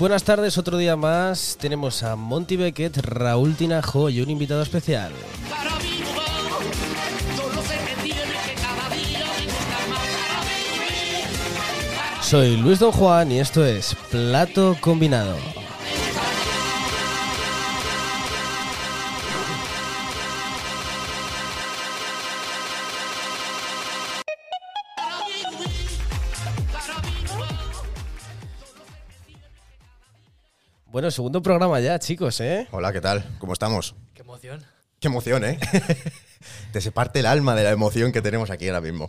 Buenas tardes, otro día más. Tenemos a Monty Beckett, Raúl Tinajo y un invitado especial. Soy Luis Don Juan y esto es Plato Combinado. Bueno, segundo programa ya, chicos, ¿eh? Hola, ¿qué tal? ¿Cómo estamos? Qué emoción. Qué emoción, ¿eh? Te se parte el alma de la emoción que tenemos aquí ahora mismo.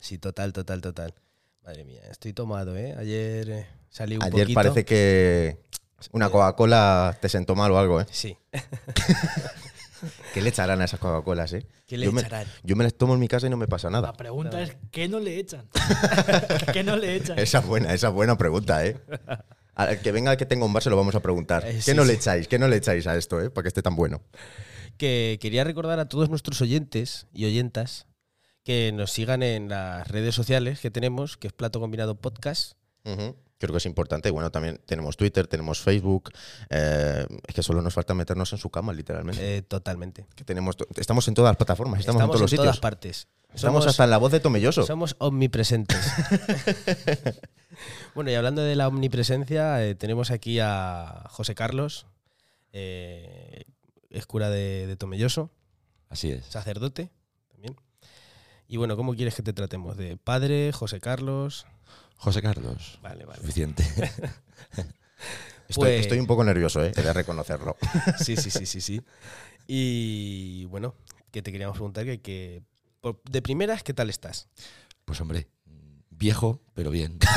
Sí, total, total, total. Madre mía, estoy tomado, ¿eh? Ayer eh, salí un Ayer poquito. parece que una Coca-Cola te sentó mal o algo, ¿eh? Sí. ¿Qué le echarán a esas Coca-Colas, eh? ¿Qué le yo me- echarán? yo me las tomo en mi casa y no me pasa La nada. pregunta es, ¿qué no le echan? ¿Qué no le echan? Esa es buena, esa es buena pregunta, ¿eh? Al que venga que tenga un bar se lo vamos a preguntar. Eh, ¿Qué sí, no le echáis? ¿Qué no le echáis a esto, eh? Para que esté tan bueno. que quería recordar a todos nuestros oyentes y oyentas que nos sigan en las redes sociales que tenemos, que es Plato Combinado Podcast. Creo que es importante. Bueno, también tenemos Twitter, tenemos Facebook. eh, es que solo nos falta meternos en su cama, literalmente. Eh, totalmente. Que tenemos estamos en todas las plataformas, estamos, en todos los todas sitios. partes. Estamos Somos- hasta en la voz de Tomelloso. Somos omnipresentes. bueno, y hablando de la omnipresencia, eh, tenemos aquí a José Carlos, eh, es cura de, de Tomelloso, Así es. sacerdote también. Y bueno, ¿cómo quieres que te tratemos? ¿De padre, José Carlos? José Carlos. Vale, vale. Suficiente. Estoy, Pues- estoy un poco nervioso, ¿eh? he de reconocerlo. Sí, sí, sí, sí, sí. Y bueno, que te queríamos preguntar que, de primeras, ¿qué tal estás? Pues hombre, viejo, pero bien.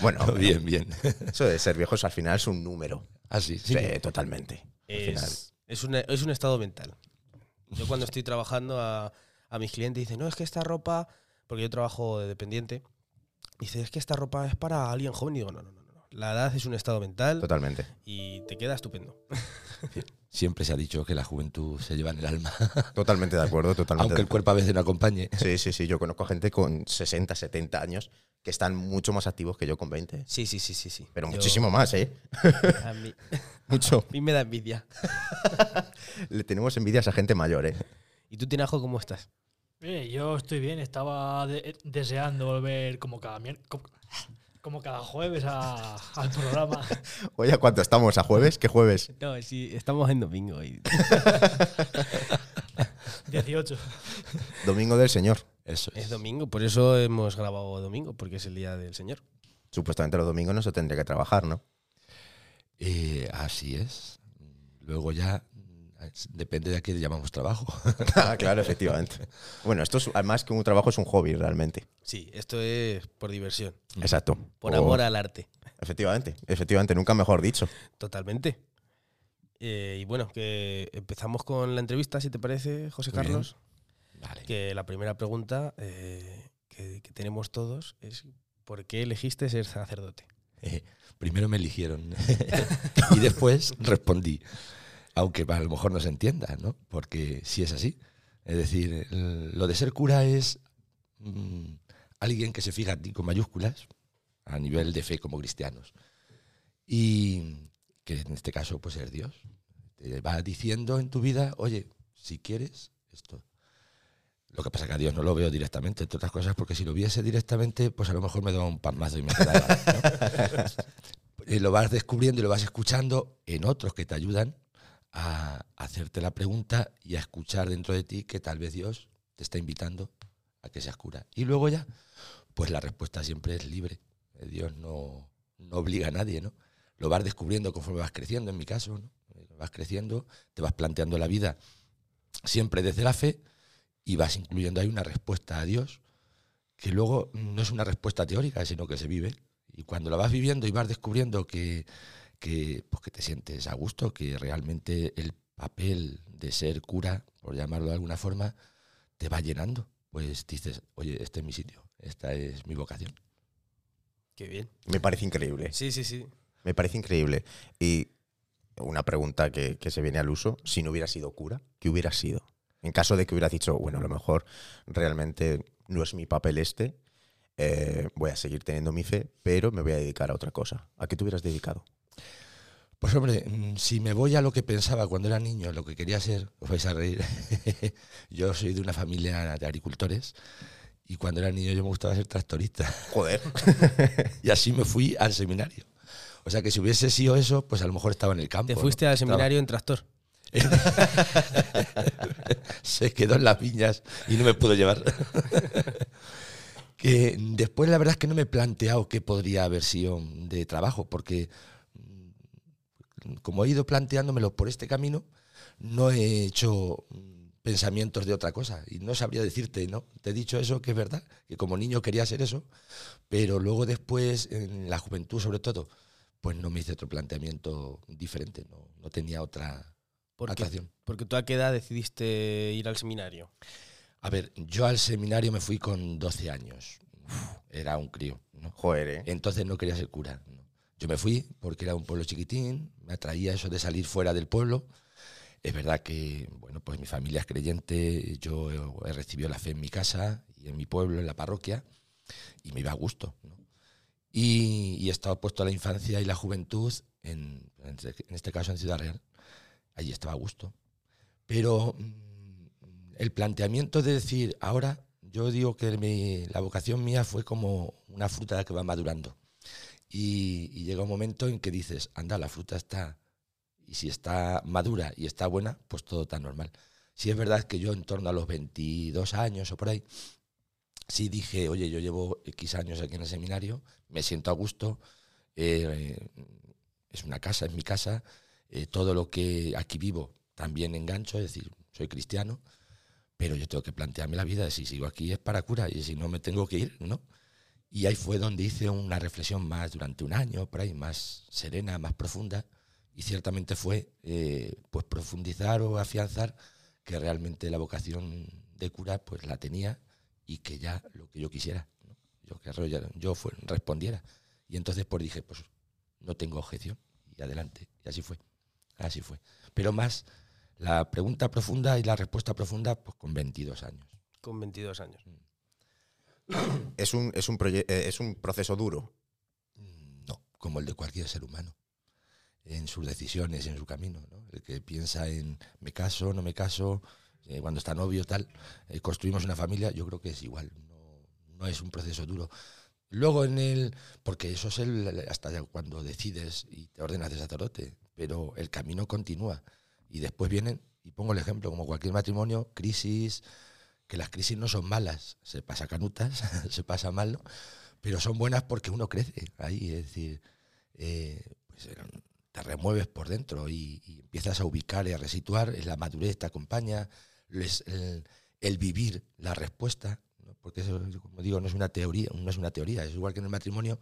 Bueno, bien, bien. eso de ser viejos al final es un número. Así, Sí, sí. totalmente. Es, es, una- es un estado mental. Yo cuando estoy trabajando a, a mis clientes dicen, no, es que esta ropa, porque yo trabajo de dependiente, dice, es que esta ropa es para alguien joven. Y digo, no, no, no, no. La edad es un estado mental Totalmente. y te queda estupendo. Siempre se ha dicho que la juventud se lleva en el alma. Totalmente de acuerdo, totalmente. Aunque el cuerpo a veces no acompañe. Sí, sí, sí. Yo conozco gente con 60, 70 años que están mucho más activos que yo con 20. Sí, sí, sí, sí. sí. Pero Yo- muchísimo más, ¿eh? A mí, Mucho. a mí me da envidia. Le tenemos envidia a esa gente mayor, ¿eh? ¿Y tú, Tinajo, cómo estás? Eh, yo estoy bien, estaba de- deseando volver como cada como, como cada jueves a- al programa. Oye, ¿a cuánto estamos? ¿A jueves? ¿Qué jueves? No, sí, estamos en domingo. Y... 18. Domingo del Señor. Eso es. Es domingo, por eso hemos grabado domingo, porque es el día del Señor. Supuestamente los domingos no se tendría que trabajar, ¿no? Eh, así es. Luego ya depende de a qué llamamos trabajo. Ah, claro, efectivamente. Bueno, esto es, además que un trabajo es un hobby realmente. Sí, esto es por diversión, Exacto. por O- amor al arte. Efectivamente, efectivamente, nunca mejor dicho. Totalmente. Eh, y bueno, que empezamos con la entrevista, si te parece, José Muy. Carlos. Vale. Que la primera pregunta eh, que, que tenemos todos es ¿por qué elegiste ser sacerdote? Eh, primero me eligieron y después respondí. Aunque a lo mejor no se entienda, ¿no? Porque sí es así. Es decir, lo de ser cura es mm, alguien que se fija en ti con mayúsculas a nivel de fe como cristianos. Y que en este caso pues es Dios. Te va diciendo en tu vida, oye, si quieres esto. Lo que pasa que a Dios no lo veo directamente, entre otras cosas, porque si lo viese directamente, pues a lo mejor me daba un palmazo y me quedaba. ¿no? Lo vas descubriendo y lo vas escuchando en otros que te ayudan a hacerte la pregunta y a escuchar dentro de ti que tal vez Dios te está invitando a que seas cura. Y luego ya, pues la respuesta siempre es libre. Eh, Dios no, no obliga a nadie, ¿no? Lo vas descubriendo conforme vas creciendo, en mi caso, ¿no? Eh, Vas creciendo, te vas planteando la vida siempre desde la fe y vas incluyendo ahí una respuesta a Dios que luego no es una respuesta teórica, sino que se vive. Y cuando la vas viviendo y vas descubriendo que, que, pues que te sientes a gusto, que realmente el papel de ser cura, por llamarlo de alguna forma, te va llenando, pues dices, oye, este es mi sitio, esta es mi vocación. Qué bien. Me parece increíble. Sí, sí, sí. Me parece increíble. Y una pregunta que, que se viene al uso, si no hubiera sido cura, ¿qué hubiera sido? En caso de que hubieras dicho, bueno, a lo mejor realmente no es mi papel este, eh, voy a seguir teniendo mi fe, pero me voy a dedicar a otra cosa. ¿A qué te hubieras dedicado? Pues hombre, mm, si me voy a lo que pensaba cuando era niño, lo que quería ser, os vais a reír. yo soy de una familia de agricultores y cuando era niño yo me gustaba ser tractorista. Joder. y así me fui al seminario. O sea que si hubiese sido eso, pues a lo mejor estaba en el campo. Te ¿no? fuiste al Estaba- seminario en tractor. se quedó en las viñas y no me pudo llevar. que después la verdad es que no me he planteado qué podría haber sido de trabajo, porque como he ido planteándomelo por este camino, no he hecho mm, pensamientos de otra cosa y no sabría decirte, ¿no? Te he dicho eso, que es verdad, que como niño quería ser eso, pero luego después, en la juventud sobre todo, pues no me hice otro planteamiento diferente, no, no tenía otra Porque, atracción. porque tú a qué edad decidiste ir al seminario. A ver, yo al seminario me fui con 12 años. Uf, era un crío, ¿no? Joder, ¿eh? Entonces no quería ser cura. ¿no? Yo me fui porque era un pueblo chiquitín, me atraía eso de salir fuera del pueblo. Es verdad que, bueno, pues mi familia es creyente, yo he recibido la fe en mi casa y en mi pueblo, en la parroquia, y me iba a gusto. Y, he estado puesto a la infancia y la juventud, en, este- en este caso en Ciudad Real. Allí estaba a gusto. Pero mm, el planteamiento de decir, ahora yo digo que la vocación mía fue como una fruta que va madurando. Y, llega un momento en que dices, anda, la fruta está, y si está madura y está buena, pues todo está normal. Si es verdad que yo en torno a los 22 años o por ahí, sí dije, oye, yo llevo X años aquí en el seminario, me siento a gusto, eh, es una casa, es mi casa, eh, todo lo que aquí vivo también engancho, es decir, soy cristiano, pero yo tengo que plantearme la vida si sigo aquí es para cura y si no me tengo que ir, ¿no? Y ahí fue donde hice una reflexión más durante un año, por ahí, más serena, más profunda, y ciertamente fue pues pues profundizar o afianzar que realmente la vocación de cura pues la tenía y que ya lo que yo quisiera, ¿no? yo que yo, yo fue- respondiera. Y entonces pues dije, pues no tengo objeción y adelante. Y así fue, así fue. Pero más la pregunta profunda y la respuesta profunda pues con 22 años. Con 22 años. Es un, es, un eh, es un proceso duro. Mm, No, como el de cualquier ser humano, en sus decisiones, en su camino. ¿no? El que piensa en me caso, no me caso, eh, cuando está novio, tal, eh, construimos una familia, yo creo que es igual, no, no es un proceso duro. Luego en el, porque eso es el, hasta cuando decides y te ordenas de sacerdote, pero el camino continúa. Y después vienen, y pongo el ejemplo, como cualquier matrimonio, crisis, que las crisis no son malas, se pasa canutas, se pasa mal, ¿no? pero son buenas porque uno crece ahí, es decir, eh, pues, eh, te remueves por dentro y, empiezas a ubicar y a resituar, eh, la madurez te acompaña, les- el, vivir la respuesta, porque eso, como digo, no es una teoría, no es una teoría, es igual que en el matrimonio,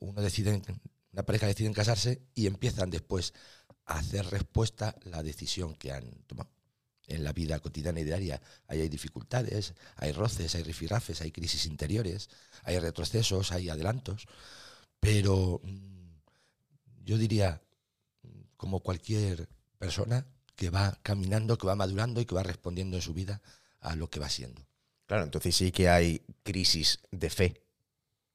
uno decide, una pareja decide casarse y empiezan después a hacer respuesta la decisión que han tomado. En la vida cotidiana y diaria hay dificultades, hay roces, hay rifirrafes, hay crisis interiores, hay retrocesos, hay adelantos, pero mm, yo diría, como cualquier persona que va caminando, que va madurando y que va respondiendo en su vida a lo que va siendo. Claro, entonces sí que hay crisis de fe.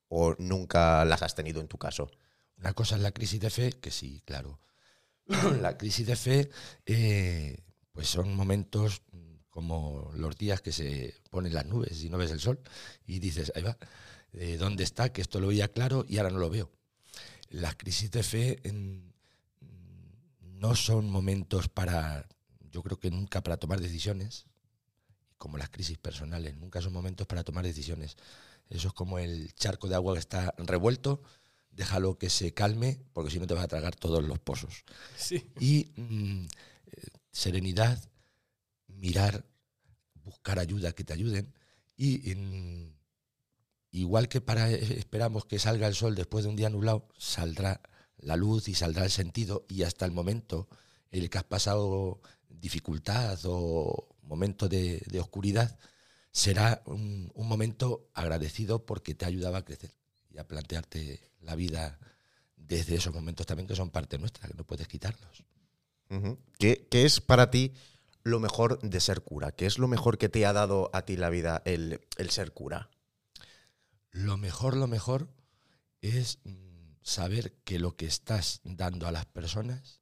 ¿O nunca las has tenido en tu caso? Una cosa es la crisis de fe, que sí, claro. la crisis de fe, eh, pues son momentos como los días que se ponen las nubes y no ves el sol y dices, ahí va, eh, ¿dónde está? Que esto lo veía claro y ahora no lo veo. Las crisis de fe en- mm, no son momentos para, yo creo que nunca para tomar decisiones, como las crisis personales, nunca son momentos para tomar decisiones. Eso es como el charco de agua que está revuelto, déjalo que se calme, porque si no te vas a tragar todos los pozos. Sí. Y mm, serenidad, mirar, buscar ayuda que te ayuden. Y igual que para eh, esperamos que salga el sol después de un día nublado, saldrá la luz y saldrá el sentido y hasta el momento en el que has pasado dificultad o momento de, de oscuridad, será un, un momento agradecido porque te ayudaba a crecer y a plantearte la vida desde esos momentos también que son parte nuestra, que no puedes quitarlos. Ujú. ¿Qué, qué es para ti lo mejor de ser cura? ¿Qué es lo mejor que te ha dado a ti la vida el, el ser cura? lo mejor, lo mejor es mm, saber que lo que estás dando a las personas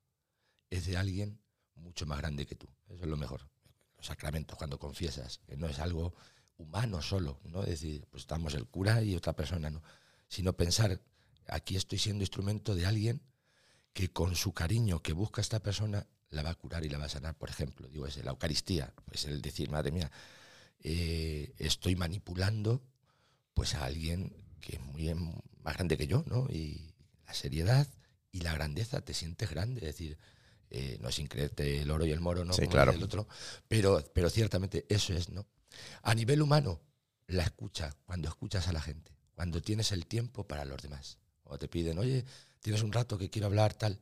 es de alguien mucho más grande que tú. Eso es lo mejor. Los sacramentos, cuando confiesas, que no es algo humano solo, ¿no? Es decir, pues estamos el cura y otra persona, ¿no? Sino pensar, aquí estoy siendo instrumento de alguien que con su cariño que busca esta persona la va a curar y la va a sanar, por ejemplo, digo, es la Eucaristía, pues el decir, madre mía, eh, estoy manipulando pues a alguien que es muy em- más grande que yo, ¿no? Y la seriedad y la grandeza, te sientes grande, es decir, eh, no sin creerte el oro y el moro, ¿no? Sí, Como claro. El otro, pero, pero ciertamente eso es, ¿no? A nivel humano, la escucha, cuando escuchas a la gente, cuando tienes el tiempo para los demás. O te piden, oye, tienes un rato que quiero hablar, tal.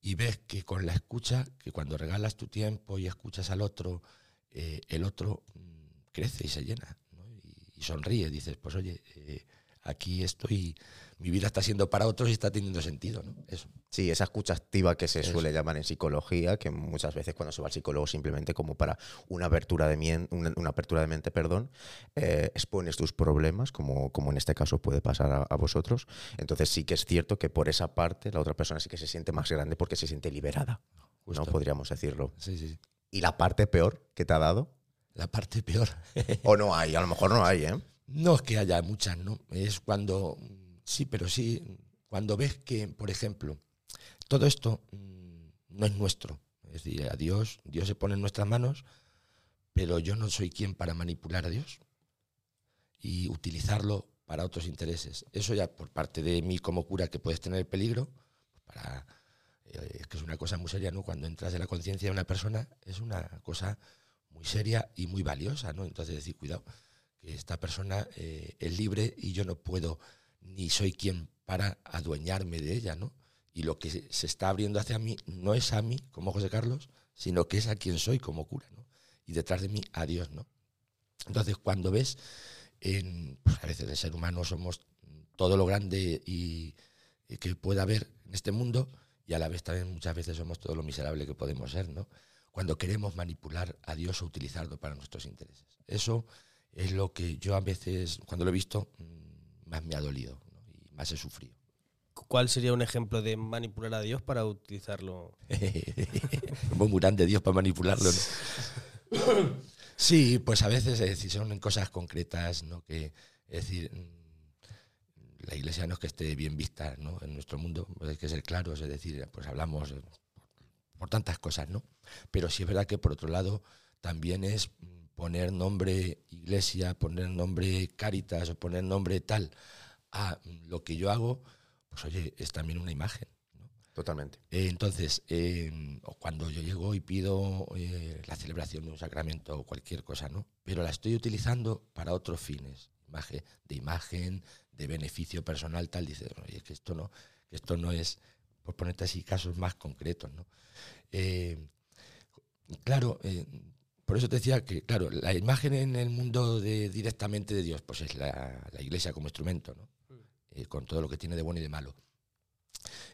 Y ves que con la escucha, que cuando regalas tu tiempo y escuchas al otro, eh, el otro mm, crece y se llena. ¿no? Y, y sonríe, dices, pues oye, eh, aquí estoy, mi vida está siendo para otros y está teniendo sentido, ¿no? Eso. Sí, esa escucha activa que se Eso. suele llamar en psicología, que muchas veces cuando se va al psicólogo simplemente como para una apertura de, mien- una, una apertura de mente, perdón, eh, expones tus problemas, como, como en este caso puede pasar a, a vosotros. Entonces sí que es cierto que por esa parte la otra persona sí que se siente más grande porque se siente liberada, Justo. ¿no? Podríamos decirlo. Sí, sí. ¿Y la parte peor que te ha dado? La parte peor. ¿O no hay? A lo mejor no hay, ¿eh? No es que haya muchas, ¿no? Es cuando, sí, pero sí, cuando ves que, por ejemplo, todo esto mm, no es nuestro. Es decir, a Dios, Dios se pone en nuestras manos, pero yo no soy quien para manipular a Dios y utilizarlo para otros intereses. Eso ya por parte de mí como cura que puedes tener peligro, para, eh, es que es una cosa muy seria, ¿no? Cuando entras en la conciencia de una persona, es una cosa muy seria y muy valiosa, ¿no? Entonces decir, cuidado, que esta persona eh, es libre y yo no puedo, ni soy quien para adueñarme de ella, ¿no? Y lo que se- está abriendo hacia mí no es a mí, como José Carlos, sino que es a quien soy como cura. Y detrás de mí a Dios, ¿no? Entonces, cuando ves, en, pues a veces el ser humano somos todo lo grande y, que pueda haber en este mundo, y a la vez también muchas veces somos todo lo miserable que podemos ser, ¿no? Cuando queremos manipular a Dios o utilizarlo para nuestros intereses. Eso es lo que yo a veces, cuando lo he visto, mm, más me ha dolido y más he sufrido. ¿Cuál sería un ejemplo de manipular a Dios para utilizarlo? Muy muy grande Dios para manipularlo, ¿no? Sí, pues a veces es decir, son en cosas concretas, ¿no? Que, es decir, mm, la iglesia no es que esté bien vista ¿no? en nuestro mundo, pues hay que ser claros, es decir, pues hablamos por tantas cosas, ¿no? Pero sí es verdad que por otro lado también es poner nombre iglesia, poner nombre caritas o poner nombre tal a lo que yo hago, pues oye, es también una imagen. ¿no? Totalmente. Eh, entonces, eh, cuando yo llego y pido eh, la celebración de un sacramento o cualquier cosa, ¿no? Pero la estoy utilizando para otros fines, imagen, de imagen, de beneficio personal, tal, dice, oye, que esto no, que esto no es, por ponerte así casos más concretos, ¿no? Eh, claro, por eso te decía que, claro, la imagen en el mundo de, directamente de Dios, pues es la, la iglesia como instrumento, ¿no? Eh, con todo lo que tiene de bueno y de malo.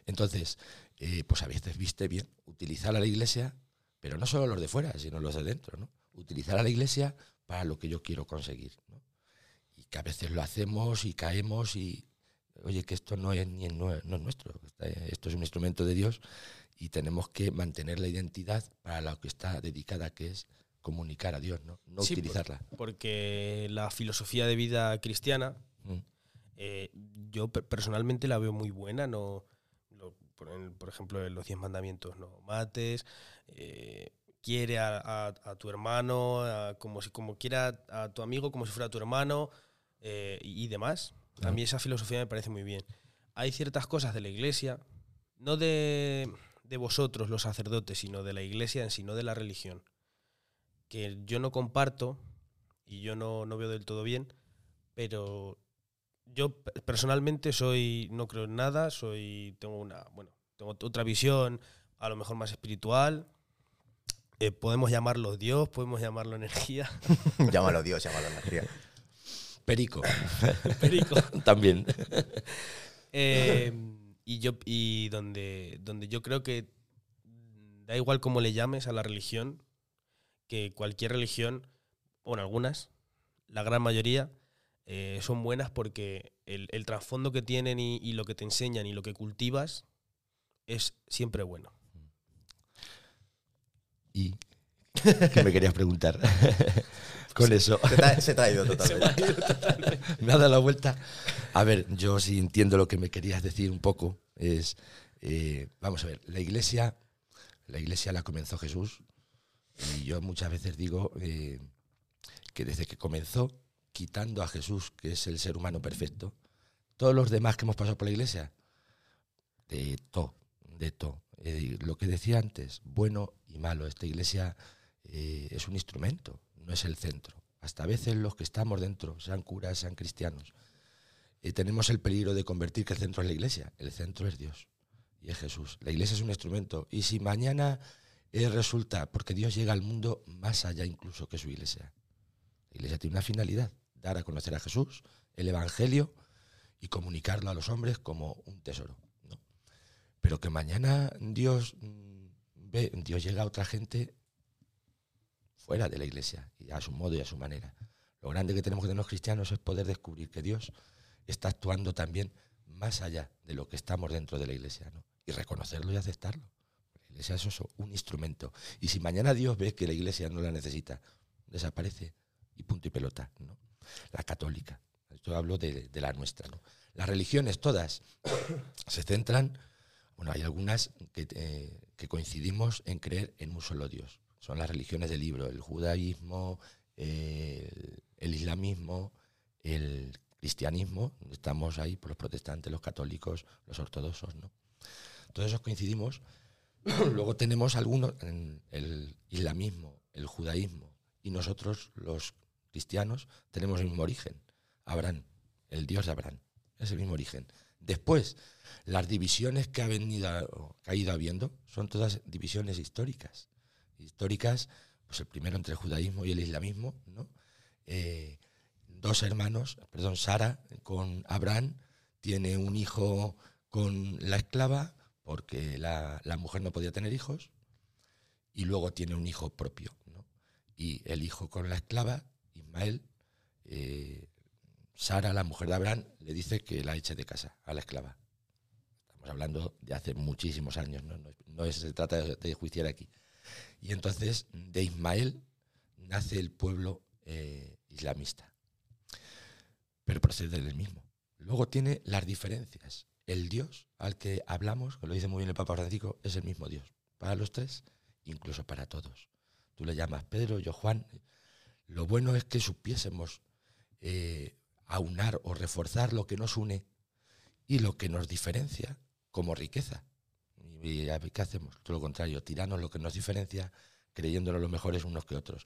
Entonces, eh, pues a veces viste bien utilizar a la iglesia, pero no solo los de fuera, sino los de dentro, ¿no? Utilizar a la iglesia para lo que yo quiero conseguir, ¿no? Y que a veces lo hacemos y caemos y, oye, que esto no es, ni es, no es nuestro, esto es un instrumento de Dios y tenemos que mantener la identidad para lo que está dedicada, que es comunicar a Dios, ¿no? No Sí, utilizarla. Porque la filosofía de vida cristiana. Eh, yo pe- personalmente la veo muy buena. No, lo- por, ejemplo, en los diez mandamientos, no mates, eh, quiere a, a- a tu hermano, a- como, si, como quiera a tu amigo, como si fuera tu hermano eh, y, y demás. A Claro. mí esa filosofía me parece muy bien. Hay ciertas cosas de la iglesia, no de, de vosotros los sacerdotes, sino de la iglesia en sí, no de la religión, que yo no comparto y yo no, no veo del todo bien, pero yo pe- personalmente soy, no creo en nada, soy, tengo una, bueno, tengo otra visión, a lo mejor más espiritual. eh, podemos llamarlo Dios, podemos llamarlo energía. llámalo Dios, llámalo energía. Perico, Perico. también. Eh, y yo y donde, donde yo creo que da igual cómo le llames a la religión, que cualquier religión, bueno, algunas, la gran mayoría, eh, son buenas porque el, el trasfondo que tienen y, y lo que te enseñan y lo que cultivas es siempre bueno. ¿Y qué me querías preguntar? Con eso. Se se te ha ido totalmente. me ha dado la vuelta. A ver, yo sí entiendo lo que me querías decir un poco. Es, eh, vamos a ver, la iglesia, la iglesia la comenzó Jesús y yo muchas veces digo eh, que desde que comenzó, quitando a Jesús, que es el ser humano perfecto, todos los demás que hemos pasado por la iglesia, de todo, de todo. Lo que decía antes, bueno y malo, esta iglesia eh, es un instrumento, no es el centro. Hasta a veces los que estamos dentro, sean curas, sean cristianos, eh, tenemos el peligro de convertir que el centro es la iglesia. El centro es Dios y es Jesús. La iglesia es un instrumento. Y si mañana eh, resulta, porque Dios llega al mundo más allá incluso que su iglesia. La iglesia tiene una finalidad, dar a conocer a Jesús, el Evangelio y comunicarlo a los hombres como un tesoro. ¿no? Pero que mañana Dios mm, ve, Dios llega a otra gente fuera de la iglesia y a su modo y a su manera. Lo grande que tenemos que tener los cristianos es poder descubrir que Dios está actuando también más allá de lo que estamos dentro de la iglesia, ¿no? Y reconocerlo y aceptarlo. La iglesia es eso, un instrumento. Y si mañana Dios ve que la iglesia no la necesita, desaparece y punto y pelota, ¿no? La católica, yo hablo de, la nuestra, ¿no? Las religiones todas se centran, bueno, hay algunas que, eh, que coincidimos en creer en un solo Dios. Son las religiones del libro, el judaísmo, el, islamismo, el cristianismo, estamos ahí por los protestantes, los católicos, los ortodoxos, ¿no? Todos esos coincidimos. Luego tenemos algunos, el islamismo, el judaísmo, y nosotros, los cristianos, tenemos el mismo origen. Abraham, el Dios de Abraham, es el mismo origen. Después, las divisiones que ha, venido, que ha ido habiendo son todas divisiones históricas. Históricas, pues el primero entre el judaísmo y el islamismo, ¿no? Eh, dos hermanos, perdón, Sara con Abraham, tiene un hijo con la esclava, porque la, la mujer no podía tener hijos, y luego tiene un hijo propio. ¿no? Y el hijo con la esclava, Ismael, eh, Sara, la mujer de Abraham, le dice que la eche de casa a la esclava. Estamos hablando de hace muchísimos años, no, es- se trata de, de juiciar aquí. Y entonces de Ismael nace el pueblo eh, islamista pero procede del mismo. Luego tiene las diferencias. El Dios al que hablamos, que lo dice muy bien el Papa Francisco, es el mismo Dios. Para los tres, incluso para todos. Tú le llamas Pedro, yo Juan. Lo bueno es que supiésemos eh, aunar o reforzar lo que nos une y lo que nos diferencia como riqueza. Y, ¿qué hacemos? Todo lo contrario, tirarnos lo que nos diferencia creyéndonos los mejores unos que otros.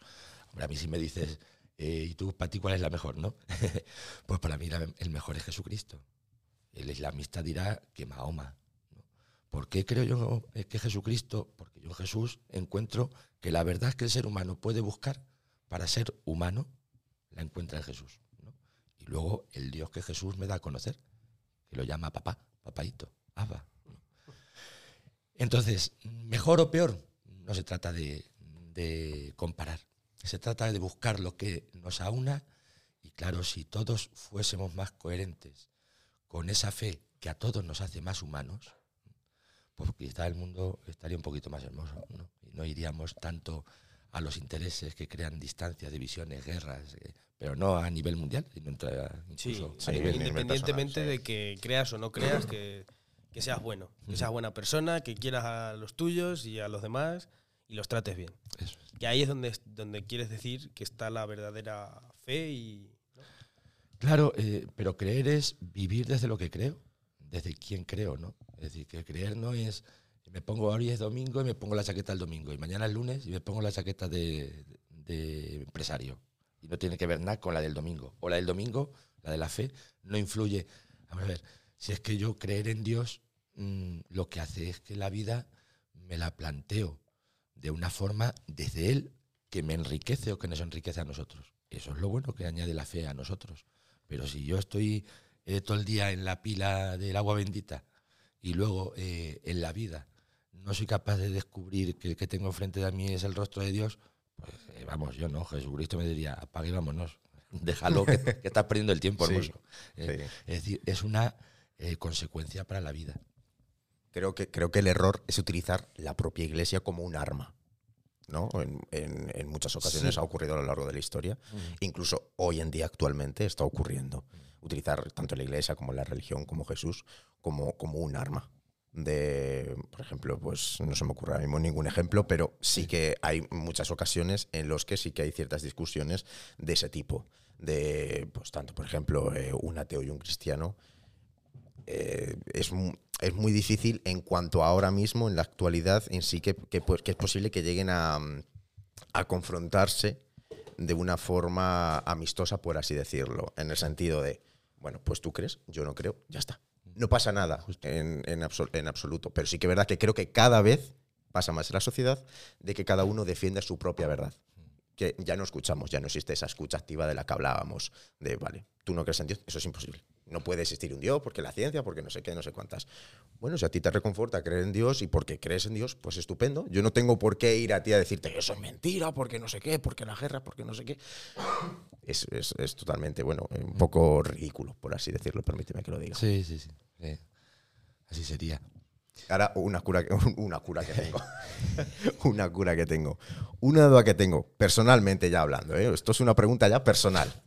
Hombre, a mí si me dices, eh, ¿y tú para ti cuál es la mejor, no? pues para mí la- el mejor es Jesucristo. El islamista dirá que Mahoma. ¿Por qué creo yo que Jesucristo? Porque yo en Jesús encuentro que la verdad que el ser humano puede buscar para ser humano, la encuentra en Jesús. ¿no? Y luego el Dios que Jesús me da a conocer, que lo llama papá, papaito, Abba. Entonces, mejor o peor, no se trata de, de comparar. Se trata de buscar lo que nos aúna y claro, si todos fuésemos más coherentes con esa fe que a todos nos hace más humanos, pues quizá el mundo estaría un poquito más hermoso, ¿no? Y no iríamos tanto a los intereses que crean distancias, divisiones, guerras, eh, pero no a nivel mundial, sino entre- Sí, a nivel independientemente personal, de que creas o no creas, que, que seas bueno, que seas buena persona, que quieras a los tuyos y a los demás y los trates bien. Eso Que ahí es donde, donde quieres decir que está la verdadera fe y... Claro, eh, pero creer es vivir desde lo que creo, desde quién creo, ¿no? Es decir, que creer no es, me pongo hoy es domingo y me pongo la chaqueta el domingo, y mañana es lunes y me pongo la chaqueta de, empresario. Y no tiene que ver nada con la del domingo. O la del domingo, la de la fe, no influye. A ver, si es que yo creer en Dios, mm, lo que hace es que la vida me la planteo de una forma desde Él que me enriquece o que nos enriquece a nosotros. Eso es lo bueno que añade la fe a nosotros. Pero si yo estoy eh, todo el día en la pila del agua bendita y luego eh, en la vida no soy capaz de descubrir que el que tengo frente de mí es el rostro de Dios, pues eh, vamos, yo no, Jesucristo me diría, apague y vámonos. déjalo, que, que estás perdiendo el tiempo, Sí, hermoso. Eh. Es decir, es una eh, consecuencia para la vida. Creo que, creo que el error es utilizar la propia iglesia como un arma. ¿no? En, en- en muchas ocasiones Sí. ha ocurrido a lo largo de la historia. Incluso hoy en día, actualmente, está ocurriendo. Utilizar tanto la iglesia como la religión, como Jesús, como, como un arma. De, por ejemplo, pues no se me ocurre ahora mismo ningún ejemplo, pero sí que hay muchas ocasiones en los que sí que hay ciertas discusiones de ese tipo. De, pues tanto, por ejemplo, eh, un ateo y un cristiano eh, es, es muy difícil en cuanto a ahora mismo, en la actualidad, en sí que, que, pues, que es posible que lleguen a, a confrontarse de una forma amistosa, por así decirlo, en el sentido de, bueno, pues tú crees, yo no creo, ya está. No pasa nada en, en absol- en absoluto, pero sí que es verdad que creo que cada vez pasa más en la sociedad de que cada uno defiende su propia verdad. Que ya no escuchamos, ya no existe esa escucha activa de la que hablábamos, de, vale, tú no crees en Dios, eso es imposible. No puede existir un Dios porque la ciencia, porque no sé qué, no sé cuántas. Bueno, si a ti te reconforta creer en Dios y porque crees en Dios, pues estupendo. Yo no tengo por qué ir a ti a decirte eso es mentira, porque no sé qué, porque la guerra, porque no sé qué. Es, es- es totalmente, bueno, un poco ridículo, por así decirlo, permíteme que lo diga. Sí, sí, sí. Sí. Así sería. Ahora, una cura, que- una cura que tengo. una cura que tengo. Una duda que tengo, personalmente ya hablando. ¿eh? Esto es una pregunta ya personal.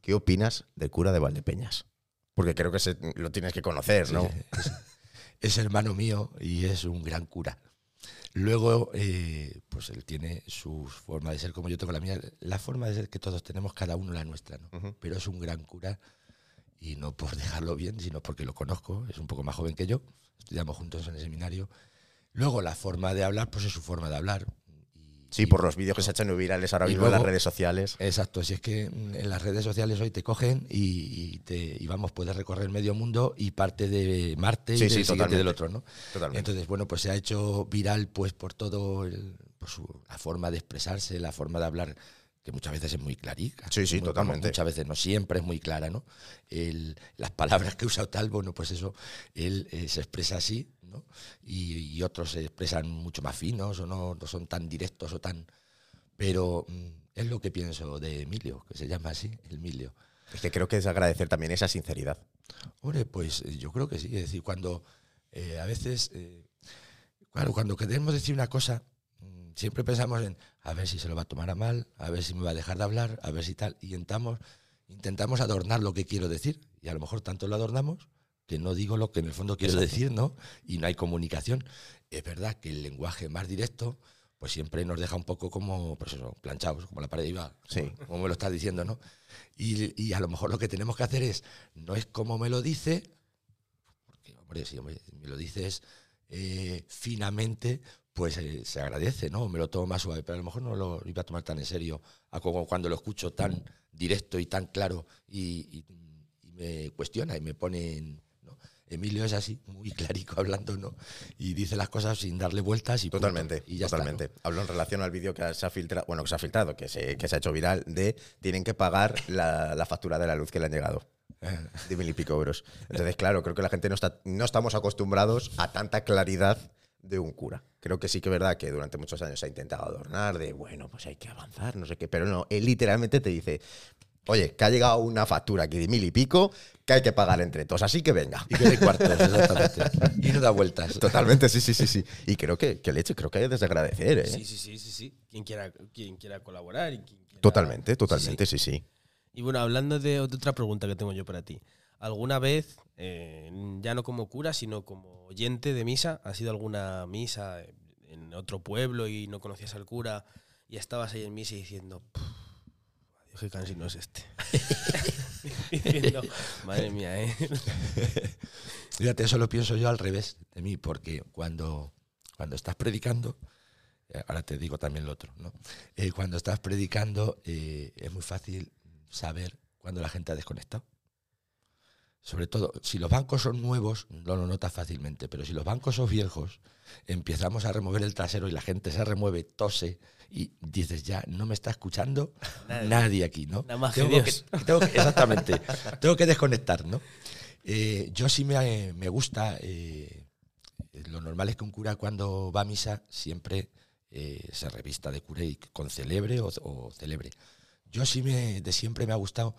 ¿Qué opinas del cura de Valdepeñas? Porque creo que se- lo tienes que conocer, ¿no? Es, es hermano mío y es un gran cura. Luego, eh, pues él tiene su forma de ser como yo tengo la mía. La forma de ser que todos tenemos, cada uno la nuestra, ¿no? Ujú. Pero es un gran cura y no por dejarlo bien, sino porque lo conozco. Es un poco más joven que yo. Estudiamos juntos en el seminario. Luego, la forma de hablar, pues es su forma de hablar. Y- Sí, y- por los vídeos que se echan virales ahora Y mismo en las redes sociales. Exacto, si es que mm, en las redes sociales hoy te cogen y, y te, y vamos, puedes recorrer medio mundo y parte de Marte y Sí, del sí, siguiente totalmente. del otro, ¿no? Totalmente. Entonces, bueno, pues se ha hecho viral pues por todo el- por su- la forma de expresarse, la forma de hablar, que muchas veces es muy clarica. Sí, sí, Muy- totalmente. muchas veces, no siempre es muy clara, ¿no? El- las palabras que usa tal, bueno, pues eso, él eh, se expresa así, ¿no? Y, y otros se expresan mucho más finos o no, no son tan directos o tan... Pero mm, es lo que pienso de Emilio, que se llama así, Emilio. Es que creo que es agradecer también esa sinceridad. Hombre, pues eh, yo creo que sí. Es decir, cuando eh, a veces, eh, claro, cuando queremos decir una cosa, siempre pensamos en a ver si se lo va a tomar a mal, a ver si me va a dejar de hablar, a ver si tal. Y intentamos, intentamos adornar lo que quiero decir. Y a lo mejor tanto lo adornamos que no digo lo que en el fondo quiero decir, ¿no? Y no hay comunicación. Es verdad que el lenguaje más directo, pues siempre nos deja un poco como, pues eso, planchados, como la pared iba, Sí. como me lo estás diciendo, ¿no? Y, y a lo mejor lo que tenemos que hacer es, no es como me lo dice, porque, hombre, si me lo dices eh, finamente, pues eh, se agradece, ¿no? Me lo tomo más suave, pero a lo mejor no lo iba a tomar tan en serio a como cuando lo escucho tan directo y tan claro y, y- y me cuestiona y me pone en... ¿no? Emilio es así, muy clarico hablando, ¿no? Y dice las cosas sin darle vueltas y punto. Totalmente, y ya está, ¿no? totalmente. Hablo en relación al vídeo que se ha filtrado, bueno, que se ha filtrado, que se, que se ha hecho viral, de tienen que pagar la, la factura de la luz que le han llegado. De mil y pico euros. Entonces, claro, creo que la gente no está, no estamos acostumbrados a tanta claridad de un cura. Creo que sí que es verdad que durante muchos años se ha intentado adornar de, bueno, pues hay que avanzar, no sé qué, pero no, él literalmente te dice, oye, que ha llegado una factura aquí de mil y pico que hay que pagar entre todos, así que venga. Y que de cuartos, exactamente. Y no da vueltas. Totalmente, sí, sí, sí, sí. Y creo que, que leche, creo que hay que agradecer, ¿eh? Sí, sí, sí, sí, sí. Quien quiera, quien quiera colaborar y quien quiera- Totalmente, Sí, sí. totalmente, sí, sí. Y bueno, hablando de, otra pregunta que tengo yo para ti. ¿Alguna vez, eh, ya no como cura, sino como oyente de misa, has ido a alguna misa en otro pueblo y no conocías al cura y estabas ahí en misa diciendo, "Puf, adiós, qué cansino es este? diciendo, madre mía, ¿eh? Fíjate, eso lo pienso yo al revés de mí, porque cuando, cuando estás predicando, eh, ahora te digo también lo otro, ¿no? Eh, cuando estás predicando eh, es muy fácil saber cuando la gente ha desconectado. Sobre todo, si los bancos son nuevos, no lo notas fácilmente, pero si los bancos son viejos, empezamos a remover el trasero y la gente se remueve, tose y dices ya, no me está escuchando Nadie. nadie, aquí, ¿no? Nada más que Dios. tengo que- exactamente, tengo que desconectar, ¿no? Eh, yo sí me, me gusta, eh, lo normal es que un cura cuando va a misa siempre eh, se revista de cura y con celebre o, o celebre. Yo sí me, de siempre me ha gustado,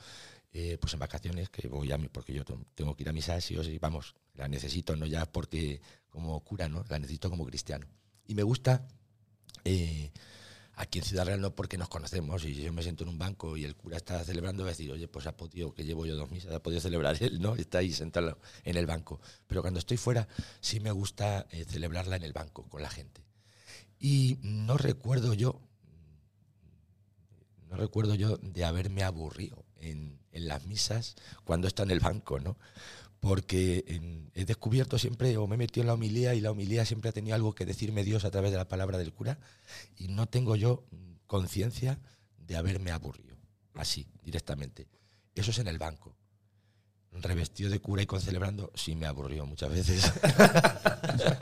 eh, pues en vacaciones, que voy a porque yo tengo que ir a misa, sí o vamos, la necesito, no ya porque como cura, ¿no? La necesito como cristiano. Y me gusta, eh, aquí en Ciudad Real no porque nos conocemos y yo me siento en un banco y el cura está celebrando, voy a decir, oye, pues ha podido, que llevo yo dos misas, ha podido celebrar él, ¿no? Está ahí sentado en el banco. Pero cuando estoy fuera, sí me gusta eh, celebrarla en el banco, con la gente. Y no recuerdo yo, no recuerdo yo de haberme aburrido en, las misas cuando está en el banco, ¿no? Porque en- he descubierto siempre, o me he metido en la homilía, y la homilía siempre ha tenido algo que decirme Dios a través de la palabra del cura, y no tengo yo conciencia de haberme aburrido, así, directamente. Eso es en el banco. Revestido de cura y concelebrando, sí me aburrió muchas veces.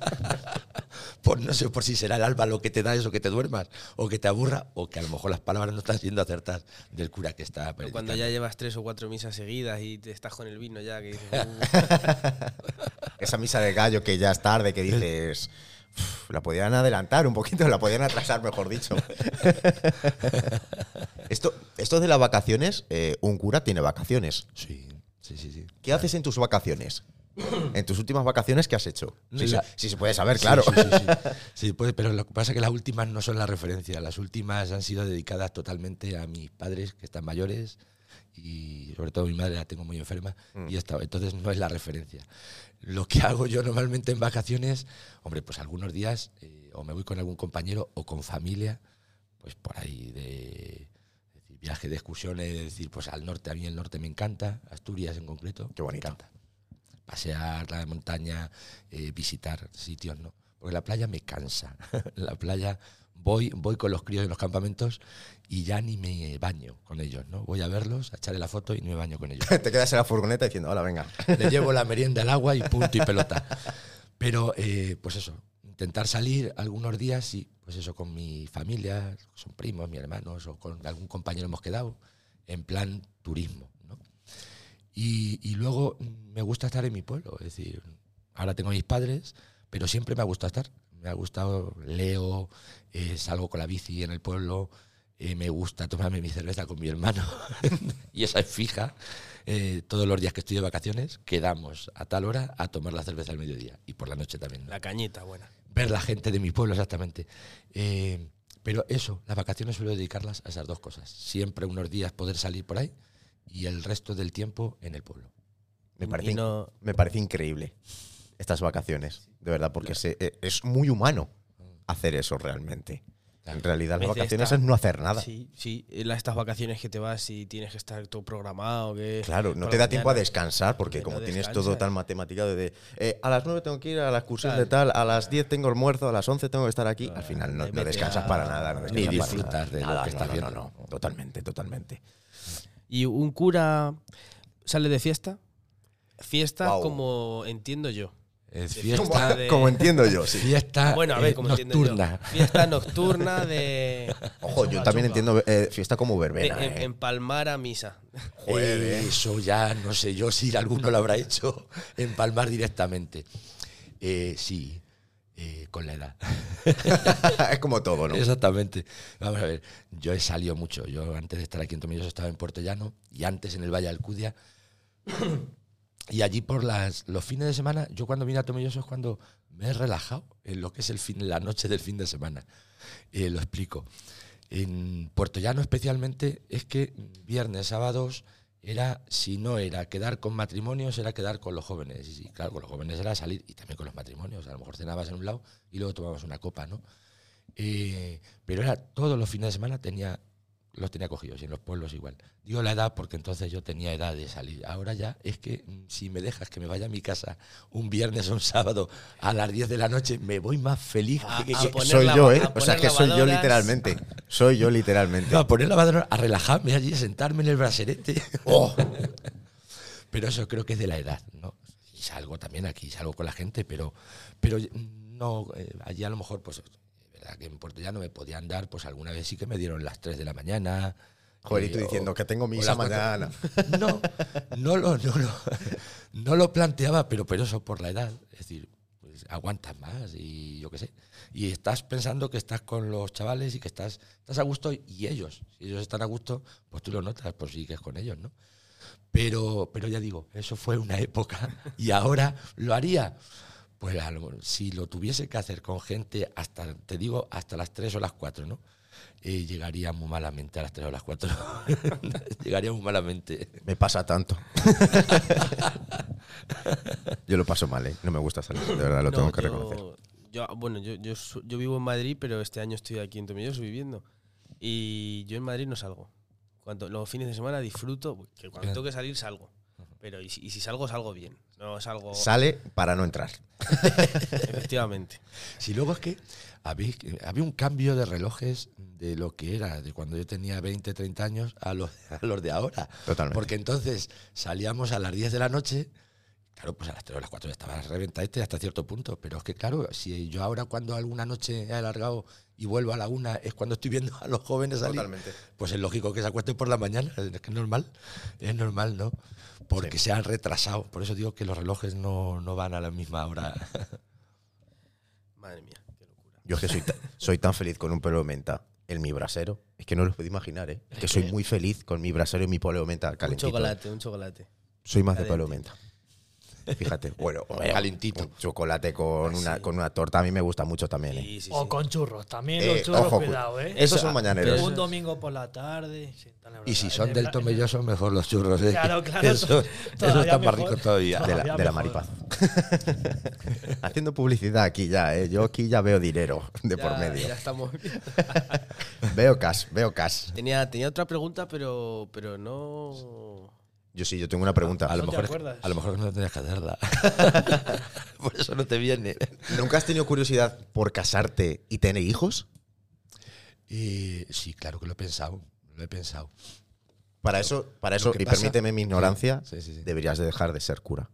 sé por si será el alba lo que te da eso, que te duermas, o que te aburra, o que a lo mejor las palabras no están siendo acertadas del cura que está predicando. Cuando ya llevas tres o cuatro misas seguidas y te estás con el vino ya, que dices, "Uh". Esa misa de gallo que ya es tarde, que dices. "Uf, La podían adelantar un poquito, la podían atrasar, mejor dicho. esto, esto de las vacaciones, eh, un cura tiene vacaciones. Sí, sí, sí, sí. ¿Qué haces en tus vacaciones? En tus últimas vacaciones, ¿qué has hecho? Si, la- se, si se puede saber, claro. Sí, sí, sí, sí. Sí, puede, pero lo que pasa es que las últimas no son la referencia. Las últimas han sido dedicadas totalmente a mis padres que están mayores y sobre todo mi madre la tengo muy enferma y está, entonces no es la referencia. Lo que hago yo normalmente en vacaciones, hombre, pues algunos días eh, o me voy con algún compañero o con familia, pues por ahí de, viaje de excursiones, es decir, pues al norte, a mí el norte me encanta, Asturias en concreto, Qué bonito. me encanta pasear la montaña, eh, visitar sitios, ¿no? Porque la playa me cansa. la playa voy, voy con los críos en los campamentos y ya ni me baño con ellos, ¿no? Voy a verlos, a echarle la foto y no me baño con ellos. Te quedas en la furgoneta diciendo, hola, venga. Le llevo la merienda al agua y punto y pelota. Pero, eh, pues eso, intentar salir algunos días, sí, pues eso, con mi familia, son primos, mis hermanos, o con algún compañero hemos quedado, en plan turismo. Y, y luego me gusta estar en mi pueblo, es decir, ahora tengo mis padres, pero siempre me ha gustado estar. Me ha gustado, leo, eh, salgo con la bici en el pueblo, eh, me gusta tomarme mi cerveza con mi hermano, y esa es fija. Eh, todos los días que estoy de vacaciones, quedamos a tal hora a tomar la cerveza al mediodía y por la noche también. ¿no? la cañita buena. ver la gente de mi pueblo, exactamente. Eh, pero eso, las vacaciones suelo dedicarlas a esas dos cosas. Siempre unos días poder salir por ahí y el resto del tiempo en el pueblo. Me parece, no- me parece increíble estas vacaciones, de verdad, porque se- eh, es muy humano hacer eso realmente. En realidad, las vacaciones está- es no hacer nada. Sí, sí. la- Estas vacaciones que te vas y tienes que estar todo programado. Que Claro, no te da tiempo a descansar porque No como tienes todo tan matemático de eh, a las 9 tengo que ir a la excursión Claro. de tal, a las 10 tengo almuerzo, a las 11 tengo que estar aquí, al final no, no descansas a- para nada. No Ni descansas para disfrutas nada. de lo Nada, que no, estás no, viendo. no, no, totalmente, totalmente. Y un cura sale de fiesta. Fiesta como entiendo yo. Es De fiesta, fiesta de- Como entiendo yo, sí. fiesta Bueno, a ver, eh, como yo. nocturna. Fiesta nocturna de, Ojo, yo también entiendo eh, fiesta como de verbena. em- eh. empalmar a misa. Joder, Eh. Eso ya no sé yo si alguno lo habrá hecho en Palmar directamente. Eh, sí, eh, con la edad. es como todo, ¿no? Exactamente. Vamos a ver, yo he salido mucho. Yo antes de estar aquí en Tomilloso estaba en Puerto Llano y antes en el Valle de Alcudia. Y allí por las, los fines de semana, yo cuando vine a Tomilloso es cuando me he relajado en lo que es el fin, la noche del fin de semana. Eh, lo explico. En Puerto Llano especialmente es que viernes, sábados era, si no era quedar con matrimonios, era quedar con los jóvenes. Y claro, con los jóvenes era salir y también con los matrimonios. A lo mejor cenabas en un lado y luego tomabas una copa, ¿no? Eh, pero era todos los fines de semana tenía los tenía cogidos y en los pueblos igual. Digo la edad porque entonces yo tenía edad de salir. Ahora ya es que mm, si me dejas que me vaya a mi casa un viernes o un sábado a las 10 de la noche, me voy más feliz A- que, a que- Soy la- yo, ¿eh? O sea, que soy yo lavadoras. literalmente. Soy yo literalmente. No, a poner lavadora, a relajarme allí, sentarme en el braserete. Oh. Pero eso creo que es de la edad, ¿no? Y salgo también aquí, salgo con la gente, pero, pero no, eh, allí a lo mejor, pues, que en Puerto Llano me podían dar, pues alguna vez sí que me dieron las 3 de la mañana. Joder, y tú o- diciendo que tengo misa cuatro. mañana. No, no lo, no, lo, no lo planteaba, pero, pero eso por la edad. Es decir, pues, aguantas más y yo qué sé. Y estás pensando que estás con los chavales y que estás, estás a gusto y ellos, si ellos están a gusto, pues tú lo notas, pues sigues con ellos, ¿no? Pero, pero ya digo, eso fue una época y ahora lo haría. Pues a lo- si lo tuviese que hacer con gente hasta, te digo, hasta las 3 o las 4, ¿no? Eh, llegaría muy malamente a las 3 o las 4. llegaría muy malamente. Me pasa tanto. Yo lo paso mal, ¿eh? No me gusta salir, de verdad, lo No, tengo que yo- reconocer. Yo, bueno, yo, yo, vivo en Madrid, pero este año estoy aquí en Tomelloso viviendo. Y yo en Madrid no salgo. Cuando, los fines de semana disfruto, que cuando tengo que salir salgo. Pero y si, y si salgo, salgo bien. No salgo. Sale para no entrar. efectivamente. Si luego es que había, había un cambio de relojes de lo que era de cuando yo tenía 20, 30 años a los, a los de ahora. Totalmente. Porque entonces salíamos a las 10 de la noche, claro, pues a las 3 o las 4 estaba reventadete hasta cierto punto. Pero es que, claro, si yo ahora cuando alguna noche he alargado y vuelvo a la una es cuando estoy viendo a los jóvenes salir, Totalmente. pues es lógico que se acuesten por la mañana, es que es normal, es normal, ¿no? Porque se han retrasado. Por eso digo que los relojes no, no van a la misma hora. Madre mía, qué locura. Yo es que soy, soy tan feliz con un pelo de menta en mi brasero. Es que no lo puedo imaginar, ¿eh? Es que soy muy feliz con mi brasero y mi pelo de menta Un calentito. chocolate, un chocolate. Soy más de pelo de menta. Fíjate, bueno, Calentito. Un chocolate con una, con una torta a mí me gusta mucho también, ¿eh? Sí, sí, O con churros. También Eh, los churros, ojo, cuidado, ¿eh? Esos Eso, son ah, mañaneros. un domingo por la tarde. sí, tan Y si son el del tomelloso, mejor los churros. ¿eh? Claro, claro, Eso, to- eso todavía está más mejor. rico todavía. de la, todavía de la mejor. maripaz. Haciendo publicidad aquí ya, ¿eh? Yo aquí ya veo dinero de por Ya- medio. ya estamos. Veo cash, veo cash. tenía, tenía otra pregunta, pero, pero no. Yo sí, yo tengo una pregunta. A lo, ¿No te mejor, acuerdas? a lo mejor no tenías que hacerla. por eso no te viene. ¿Nunca has tenido curiosidad por casarte y tener hijos? Y sí, claro que lo he pensado. Lo he pensado. Para eso, para eso y pasa- permíteme mi ignorancia, Sí, sí, sí. deberías de dejar de ser cura.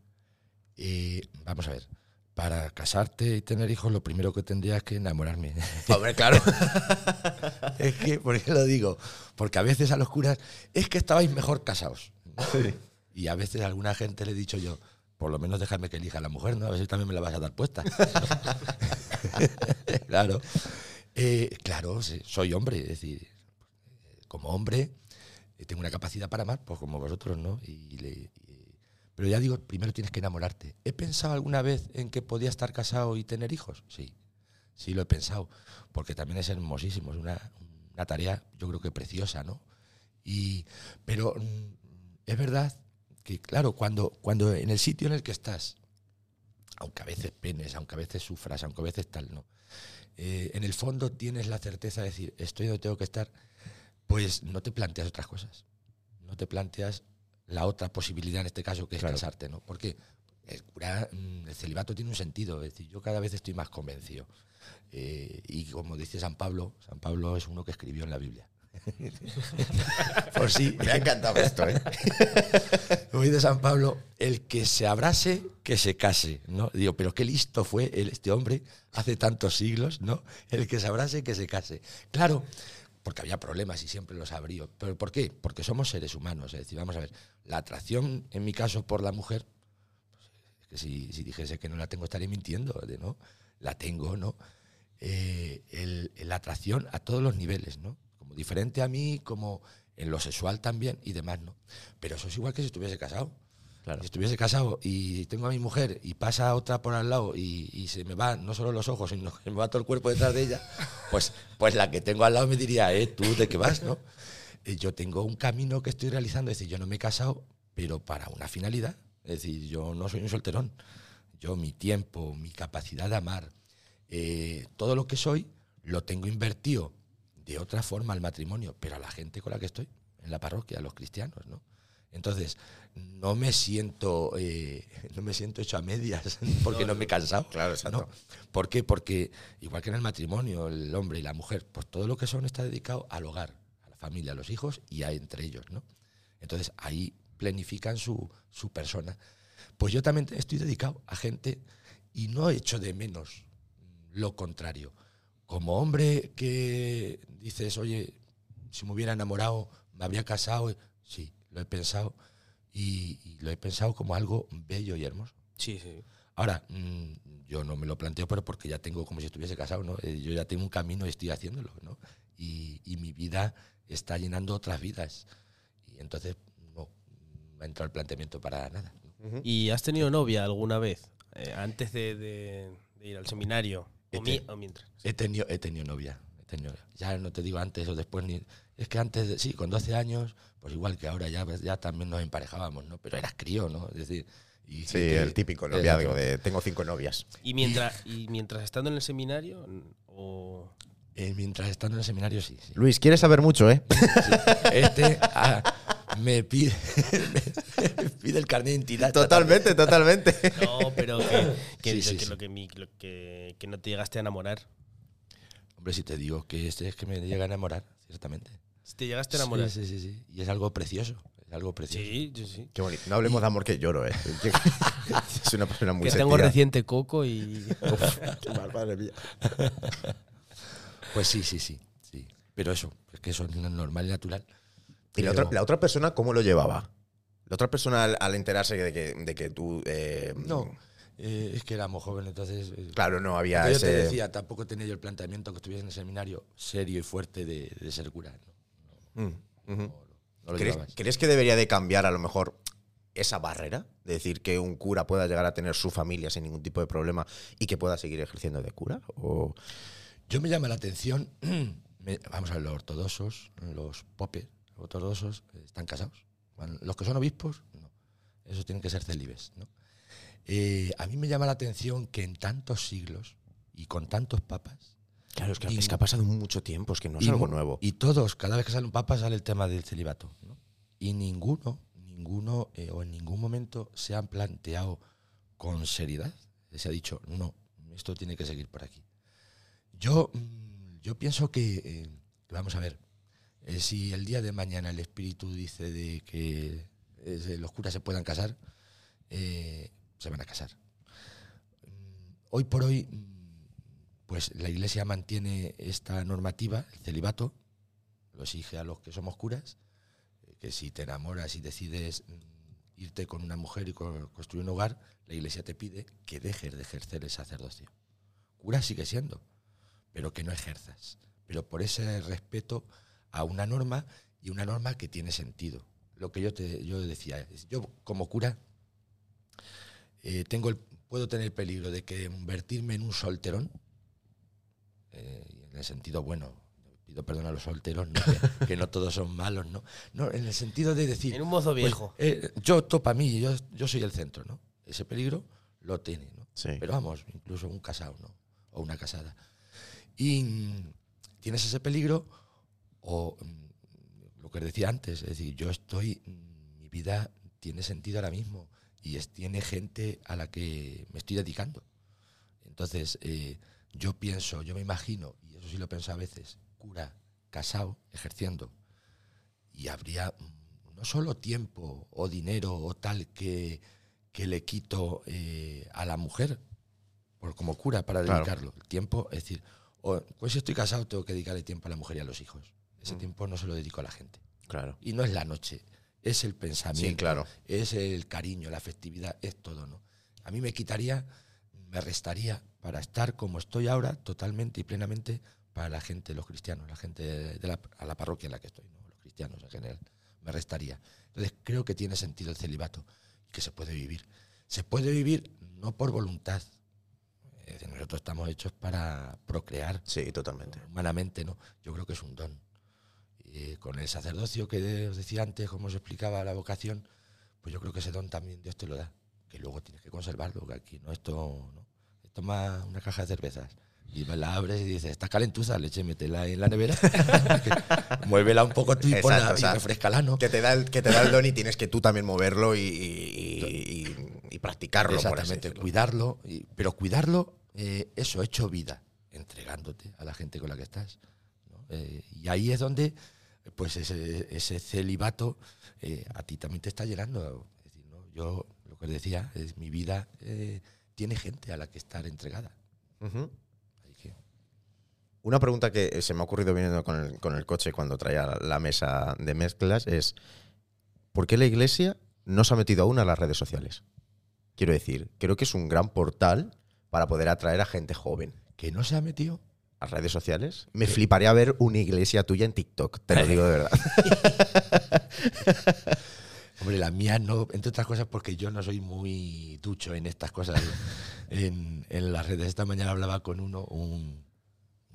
Y vamos a ver. Para casarte y tener hijos, lo primero que tendría es que enamorarme. Hombre, claro. es que, ¿por qué lo digo? Porque a veces a los curas, es que estabais mejor casados. Y a veces a alguna gente le he dicho yo, por lo menos déjame que elija a la mujer, ¿no? A si también me la vas a dar puesta. claro. Eh, claro, soy hombre, es decir, como hombre eh, tengo una capacidad para amar, pues como vosotros, ¿no? Y le- y- pero ya digo, primero tienes que enamorarte. ¿He pensado alguna vez en que podía estar casado y tener hijos? Sí, sí lo he pensado, porque también es hermosísimo, es una, una tarea yo creo que preciosa, ¿no? Y, pero mm, es verdad que, claro, cuando, cuando en el sitio en el que estás, aunque a veces penes, aunque a veces sufras, aunque a veces tal, ¿no? Eh, en el fondo tienes la certeza de decir, estoy donde tengo que estar, pues no te planteas otras cosas. No te planteas la otra posibilidad en este caso que es Claro. casarte, ¿no? Porque el, cura, mm, el celibato tiene un sentido, es decir, yo cada vez estoy más convencido. Eh, y como dice San Pablo, San Pablo es uno que escribió en la Biblia. Por si, Me ha encantado esto, ¿eh? Hoy de San Pablo, el que se abrase, que se case, ¿no? Digo, pero qué listo fue este hombre hace tantos siglos, ¿no? El que se abrase, que se case. Claro, porque había problemas y siempre los habría. ¿Pero por qué? Porque somos seres humanos. Es decir, vamos a ver, la atracción, en mi caso, por la mujer, pues, es que si, si dijese que no la tengo, estaría mintiendo, de, ¿no? La tengo, ¿no? Eh, el- la atracción a todos los niveles, ¿no? Como diferente a mí, como en lo sexual también y demás, ¿no? Pero eso es igual que si estuviese casado. Claro. Si estuviese casado y tengo a mi mujer y pasa otra por al lado y, y se me van no solo los ojos, sino que me va todo el cuerpo detrás de ella, pues, pues la que tengo al lado me diría, eh, tú de qué vas, ¿no? Eh, yo tengo un camino que estoy realizando, es decir, yo no me he casado, pero para una finalidad. Es decir, yo no soy un solterón. Yo mi tiempo, mi capacidad de amar, eh, todo lo que soy, lo tengo invertido de otra forma al matrimonio, pero a la gente con la que estoy, en la parroquia, a los cristianos, ¿no? Entonces, no me siento, eh, no me siento hecho a medias porque no, me he cansado. Claro, exacto. ¿no? ¿Por qué? Porque igual que en el matrimonio, el hombre y la mujer, pues todo lo que son está dedicado al hogar, a la familia, a los hijos y a entre ellos, ¿no? Entonces ahí planifican su, su persona. Pues yo también estoy dedicado a gente y no echo de menos lo contrario. Como hombre que dices, oye, si me hubiera enamorado, me habría casado, sí, lo he pensado y, y lo he pensado como algo bello y hermoso. Sí, sí. Ahora, mm, yo no me lo planteo, pero porque ya tengo como si estuviese casado, ¿no? Eh, Yo ya tengo un camino y estoy haciéndolo, ¿no? Y, y mi vida está llenando otras vidas. Y entonces no me ha entrado el planteamiento para nada. ¿Y has tenido novia alguna vez? eh, antes de, de- de ir al seminario. O, Este- mi- o mientras. He tenido, he tenido novia. he tenido- ya no te digo antes o después ni. Es que antes, de- sí, con 12 años, pues igual que ahora ya, ya también nos emparejábamos, ¿no? Pero eras crío, ¿no? Es decir. Y Sí, que- el típico noviazgo de tengo cinco novias. ¿Y mientras, y mientras estando en el seminario? O, eh, mientras estando en el seminario, sí. sí. Luis, quieres saber mucho, ¿eh? Este ah, me pide, me pide el carnet de identidad. totalmente, totalmente. no, pero que, que, Sí, lo sí, que, sí. lo que, mi- lo que- que no te llegaste a enamorar. Hombre, si te digo que este es que me llega a enamorar, ciertamente. Si te llegaste a enamorar. Sí, sí, sí, sí. Y es algo precioso. Es algo precioso. Sí, sí, sí. Qué bonito. No hablemos de amor que lloro, ¿eh? es una persona muy Que tengo sentida. reciente coco y. Qué mal, madre mía. Pues sí, sí, sí, sí. Pero eso, es que eso es normal y natural. ¿Y la otra, la otra persona cómo lo llevaba? La otra persona al, al enterarse de que, de que tú... eh, No, eh, es que éramos jóvenes, entonces. eh, Claro, no había porque yo te ese... decía, tampoco tenía yo el planteamiento que estuviese en el seminario serio y fuerte de, de ser cura. ¿no? Mm. No, no ¿Crees, crees que debería de cambiar a lo mejor esa barrera? De decir que un cura pueda llegar a tener su familia sin ningún tipo de problema y que pueda seguir ejerciendo de cura? ¿O Yo me llama la atención, me- vamos a ver, los ortodoxos, los popes ortodoxos eh, están casados. Los que son obispos, no. Esos tienen que ser celibes. ¿no? Eh, a mí me llama la atención que en tantos siglos y con tantos papas, Claro, es que, Y- es que ha pasado mucho tiempo, es que no es y algo nuevo. Y todos, cada vez que sale un papa, sale el tema del celibato. ¿no? Y ninguno, ninguno, eh, o en ningún momento se han planteado con seriedad. Se ha dicho, no, esto tiene que seguir por aquí. Yo, mm, yo pienso que, eh, que vamos a ver, eh, si el día de mañana el Espíritu dice de que eh, los curas se puedan casar, eh, se van a casar. Mm, Hoy por hoy, mm, pues la Iglesia mantiene esta normativa, el celibato, lo exige a los que somos curas, que si te enamoras y decides mm, irte con una mujer y co- construir un hogar, la Iglesia te pide que dejes de ejercer el sacerdocio. Cura sigue siendo, pero que no ejerzas. Pero por ese respeto a una norma y una norma que tiene sentido. Lo que yo te yo decía, es, yo como cura eh, tengo el- puedo tener el peligro de que convertirme en un solterón, eh, en el sentido bueno, pido perdón a los solteros, ¿no? que, que no todos son malos, ¿no? No, en el sentido de decir, En un mozo pues, viejo. eh, yo topa a mí, yo, yo soy el centro, ¿no? Ese peligro lo tiene, ¿no? Sí. Pero vamos, incluso un casado, ¿no? O una casada. Y mm, tienes ese peligro, o mm, lo que decía antes, es decir, yo estoy, mm, mi vida tiene sentido ahora mismo y es, tiene gente a la que me estoy dedicando. Entonces, eh, yo pienso, yo me imagino, y eso sí lo pienso a veces, cura, casado, ejerciendo, y habría mm, no solo tiempo o dinero o tal que, que le quito eh, a la mujer por, como cura para Claro. dedicarlo. El tiempo, es decir, o, pues si estoy casado tengo que dedicarle tiempo a la mujer y a los hijos. Ese Mm. tiempo no se lo dedico a la gente. Claro. Y no es la noche, es el pensamiento, Sí, claro. es el cariño, la afectividad, es todo, ¿no? A mí me quitaría, me restaría para estar como estoy ahora, totalmente y plenamente para la gente, los cristianos, la gente de la, a la parroquia en la que estoy, ¿no? los cristianos en general, me restaría. Entonces creo que tiene sentido el celibato y que se puede vivir. Se puede vivir no por voluntad. Es decir, nosotros estamos hechos para procrear, Sí, totalmente. humanamente, ¿no? Yo creo que es un don. Eh, con el sacerdocio que os decía antes, como os explicaba la vocación, pues yo creo que ese don también Dios te lo da. Que luego tienes que conservarlo, que aquí no esto, ¿no? Toma una caja de cervezas y la abres y dices, está calentuza, leche, métela en la nevera, muévela un poco tú y, ponla, o sea, y refrescala, ¿no? Que te, da el, que te da el don y tienes que tú también moverlo y, y- y- y practicarlo. por Exactamente, decirlo. cuidarlo, y- pero cuidarlo, eh, eso, hecho vida, entregándote a la gente con la que estás. ¿no? Eh, y ahí es donde, pues ese, ese celibato eh, a ti también te está llenando. Es decir, ¿no? Yo lo que os decía, es mi vida eh, tiene gente a la que estar entregada. Que, Una pregunta que se me ha ocurrido viniendo con el, con el coche cuando traía la mesa de mezclas es: ¿por qué la iglesia no se ha metido aún a las redes sociales? Quiero decir, creo que es un gran portal para poder atraer a gente joven. Que no se ha metido. A redes sociales. Me fliparía ver una iglesia tuya en TikTok, te lo digo de verdad. Hombre, la mía no, entre otras cosas porque yo no soy muy ducho en estas cosas en, en las redes. Esta mañana hablaba con uno, un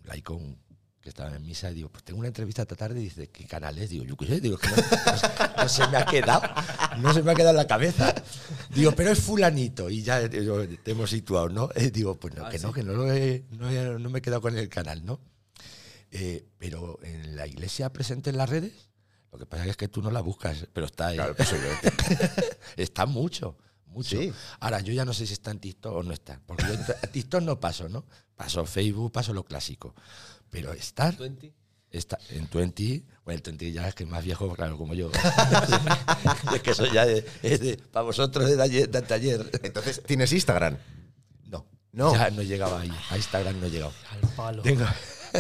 laico, un- que estaba en misa, y digo, pues tengo una entrevista esta tarde, y dice, ¿qué canal es? Digo, yo qué sé, digo, no, no- no se me ha quedado, no se me ha quedado en la cabeza. Digo, pero es fulanito, y ya digo, te hemos situado, ¿no? Eh, digo, pues no, Ah, que sí. no, que no, lo he- no, he- no me he quedado con el canal, ¿no? Eh, pero en la iglesia presente en las redes, lo que pasa es que tú no la buscas, pero está ahí. Claro, pues está mucho, mucho. Sí. Ahora, yo ya no sé si está en TikTok o no está, porque yo a TikTok no paso, ¿no? Paso Facebook, paso lo clásico. Pero estar ¿20? Está en 20, bueno, el 20 ya es que es más viejo, claro, como yo. es que eso ya es, es de, para vosotros de ayer, de anteayer. Entonces, ¿tienes Instagram? No, No. ya no he llegado ahí. A Instagram no he llegado. Al palo. Tengo,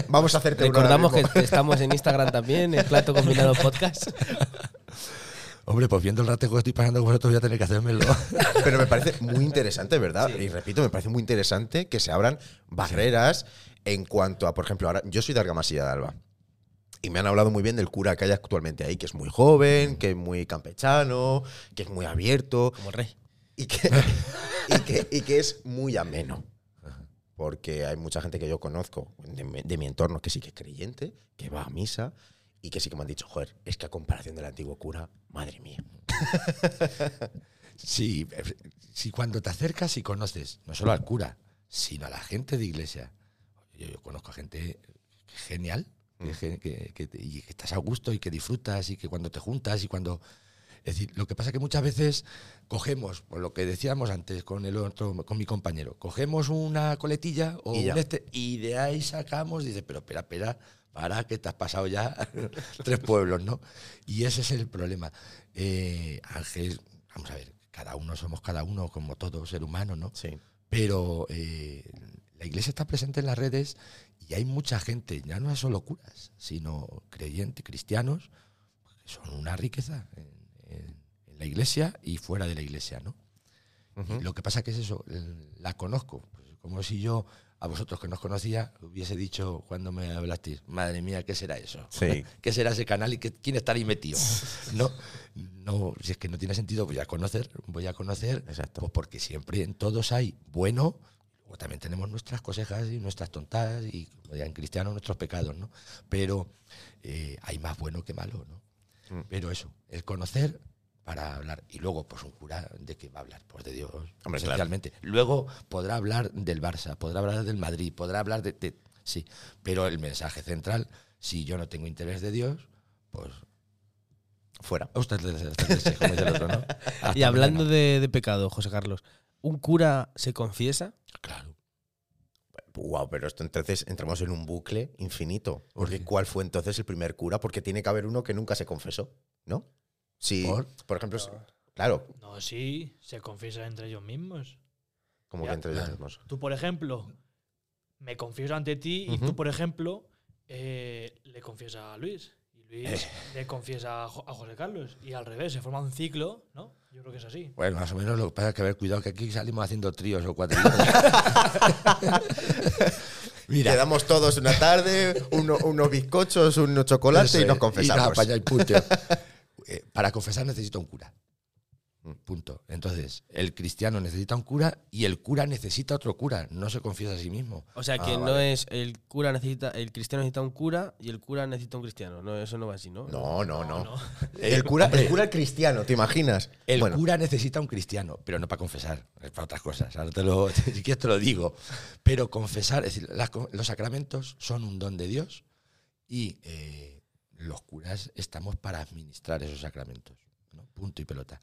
Vamos a hacerte Recordamos que estamos en Instagram también, en Plato Combinado Podcast. hombre, pues viendo el ratejo que estoy pasando con vosotros voy a tener que hacérmelo. Pero me parece muy interesante, ¿verdad? Y repito, me parece muy interesante que se abran barreras en cuanto a, por ejemplo, ahora yo soy de Argamasilla de Alba. Y me han hablado muy bien del cura que hay actualmente ahí, que es muy joven, que es muy campechano, que es muy abierto Como rey. y que, y que, y que es muy ameno. Porque hay mucha gente que yo conozco de, mi- de mi entorno que sí que es creyente, que va a misa y que sí que me han dicho, joder, es que a comparación del antiguo cura, madre mía. Sí, eh, si cuando te acercas y conoces no solo al cura, sino a la gente de iglesia. Yo, yo conozco a gente genial, que, gen- que- que te- y que estás a gusto y que disfrutas y que cuando te juntas y cuando... Es decir, lo que pasa es que muchas veces cogemos, por lo que decíamos antes con el otro, con mi compañero, cogemos una coletilla o Y un este y de ahí sacamos, dice, pero espera, espera, para que te has pasado ya tres pueblos, ¿no? Y ese es el problema. Eh, Ángel, vamos a ver, cada uno somos cada uno, como todo ser humano, ¿no? Sí. Pero eh, la iglesia está presente en las redes y hay mucha gente, ya no es solo curas, sino creyentes, cristianos, que son una riqueza en, en- en la iglesia y fuera de la iglesia, ¿no? Y lo que pasa que es eso, la conozco, pues como si yo a vosotros que nos conocía hubiese dicho cuando me hablasteis, madre mía, ¿qué será eso? Sí. ¿Qué será ese canal y qué- quién está ahí metido? No, no, si es que no tiene sentido, voy a conocer, voy a conocer, Exacto. pues porque siempre en todos hay bueno, luego también tenemos nuestras cosejas y nuestras tontadas y como digan cristianos nuestros pecados, ¿no? Pero eh, hay más bueno que malo, ¿no? Mm. Pero eso, el conocer para hablar. Y luego, pues un cura, ¿de qué va a hablar? Pues de Dios, Hombre, claro. esencialmente. Luego podrá hablar del Barça, podrá hablar del Madrid, podrá hablar de, de- Sí, pero el mensaje central, si yo no tengo interés de Dios, pues... Fuera. Usted le- le- como dice el otro, ¿no? Y hablando de pecado, José Carlos, ¿un cura se confiesa? Claro. Wow, pero esto entonces entramos en un bucle infinito. ¿Por Porque? ¿cuál fue entonces el primer cura? Porque tiene que haber uno que nunca se confesó, ¿no? Si, ¿Por? por, ejemplo, si- claro, No, sí, se confiesan entre ellos mismos. como Ya, que entre ellos mismos. Tú, por ejemplo, me confieso ante ti y tú, por ejemplo, eh, le confiesas a Luis. Luis le confiesa a, Jo- a José Carlos. Y al revés, se forma un ciclo, ¿no? Yo creo que es así. Bueno, más o menos lo que pasa es que haber cuidado que aquí salimos haciendo tríos o cuatro. Mira, Quedamos todos una tarde, uno- unos bizcochos, unos chocolates y nos es, confesamos. y para allá y punto. Eh, para confesar necesito un cura. Punto. Entonces, el cristiano necesita un cura y el cura necesita otro cura. No se confiesa a sí mismo. O sea, Ah, que no vale. es el cura necesita, el cristiano necesita un cura y el cura necesita un cristiano. No, eso no va así, ¿no? No, no, no. no. El cura, el cura cristiano, ¿te imaginas? El bueno, cura necesita un cristiano, pero no para confesar, es para otras cosas. Ahora te lo, si quieres te lo digo. Pero confesar, es decir, las los sacramentos son un don de Dios y eh, los curas estamos para administrar esos sacramentos. ¿no? Punto y pelota.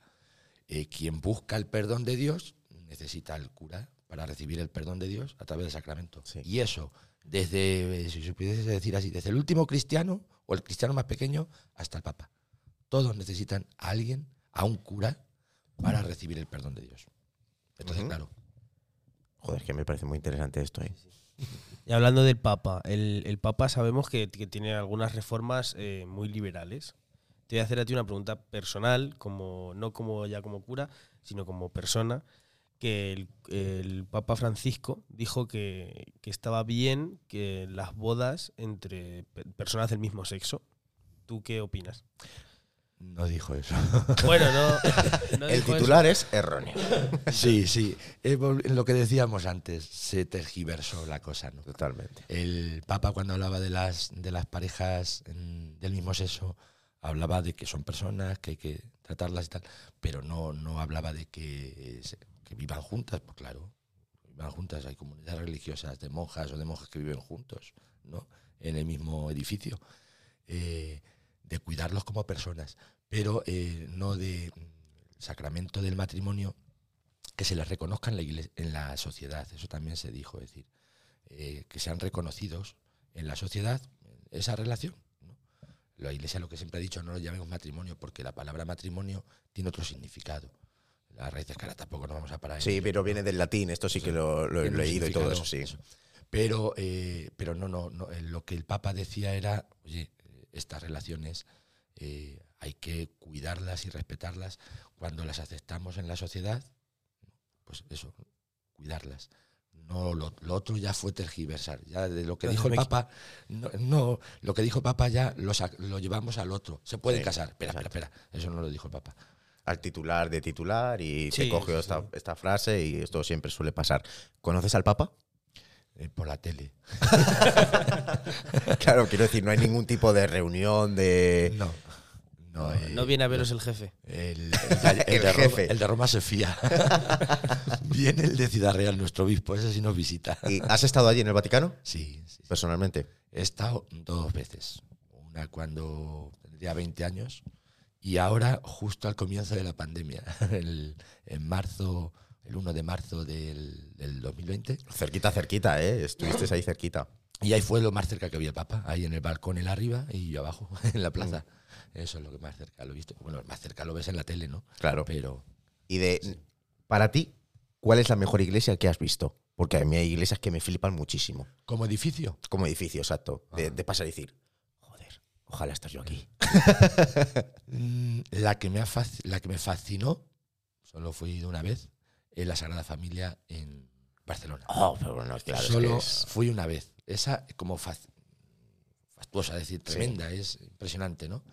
Eh, quien busca el perdón de Dios necesita al cura para recibir el perdón de Dios a través del sacramento. Sí. Y eso, desde, eh, si se pudiese decir así, desde el último cristiano o el cristiano más pequeño hasta el Papa. Todos necesitan a alguien, a un cura, para recibir el perdón de Dios. Entonces, Ujú. claro, joder, es que me parece muy interesante esto. ¿eh? Y hablando del Papa, el, el Papa sabemos que, que tiene algunas reformas eh, muy liberales. Te voy a hacer a ti una pregunta personal, como, no como ya como cura, sino como persona. que el, el Papa Francisco dijo que, que estaba bien que las bodas entre pe- personas del mismo sexo. ¿Tú qué opinas? No dijo eso. Bueno, no. no El dijo eso. titular es erróneo. sí, sí. Eh, Lo que decíamos antes, se tergiversó la cosa, ¿no? Totalmente. El Papa cuando hablaba de las, de las parejas mm, del mismo sexo, hablaba de que son personas, que hay que tratarlas y tal, pero no, no hablaba de que, vivan juntas, pues claro, vivan juntas, hay comunidades religiosas de monjas o de monjes que viven juntos, ¿no? En el mismo edificio. Eh, de cuidarlos como personas, pero eh, no de sacramento del matrimonio que se les reconozca en la, igle- en la sociedad. Eso también se dijo, es decir, eh, que sean reconocidos en la sociedad esa relación. La Iglesia lo que siempre ha dicho, no lo llamemos matrimonio, porque la palabra matrimonio tiene otro significado. Las raíces que ahora tampoco nos vamos a parar. Sí, pero viene del latín, esto sí que lo, lo he leído y todo eso, sí. Pero, eh, pero no, no, no, eh, lo que el Papa decía era, oye, eh, estas relaciones eh, hay que cuidarlas y respetarlas cuando las aceptamos en la sociedad, pues eso, cuidarlas. No, lo, lo otro ya fue tergiversar. Ya de lo que Entonces dijo el Papa, no, no, lo que dijo el Papa ya lo, lo llevamos al otro. Se pueden Sí, casar. Espera, espera, espera. Eso no lo dijo el Papa. Al titular de titular y Sí, te cogió sí, esta, esta frase y esto siempre suele pasar. ¿Conoces al Papa? Eh, por la tele. Claro, quiero decir, no hay ningún tipo de reunión de... No. No, eh, No viene a veros el jefe. El, el- el El de jefe. Roma, el de Roma se fía. Viene el de Ciudad Real, nuestro obispo, ese sí nos visita. ¿Y ¿Has estado allí en el Vaticano? Sí. Personalmente. He estado dos veces. Una cuando tendría 20 años y ahora justo al comienzo de la pandemia, el- en marzo, el 1 de marzo del, del 2020. Cerquita, cerquita, ¿eh? Estuviste ahí cerquita. Y ahí fue lo más cerca que vi el Papa, ahí en el balcón, él arriba y yo abajo, en la plaza. Eso es lo que más cerca lo he visto. Bueno, más cerca lo ves en la tele, ¿no? Claro. Pero Y de... Para ti, ¿cuál es la mejor iglesia que has visto? Porque a mí hay iglesias que me flipan muchísimo. como edificio, Como edificio, exacto. De, Ajá. de pasar y decir, joder, ojalá estar yo aquí. La que, me ha la que me fascinó, solo fui de una vez, es la Sagrada Familia en Barcelona. Oh, pero bueno, claro, es que solo es- fui una vez. Esa como fac- fastuosa, es decir, tremenda, es impresionante, ¿no?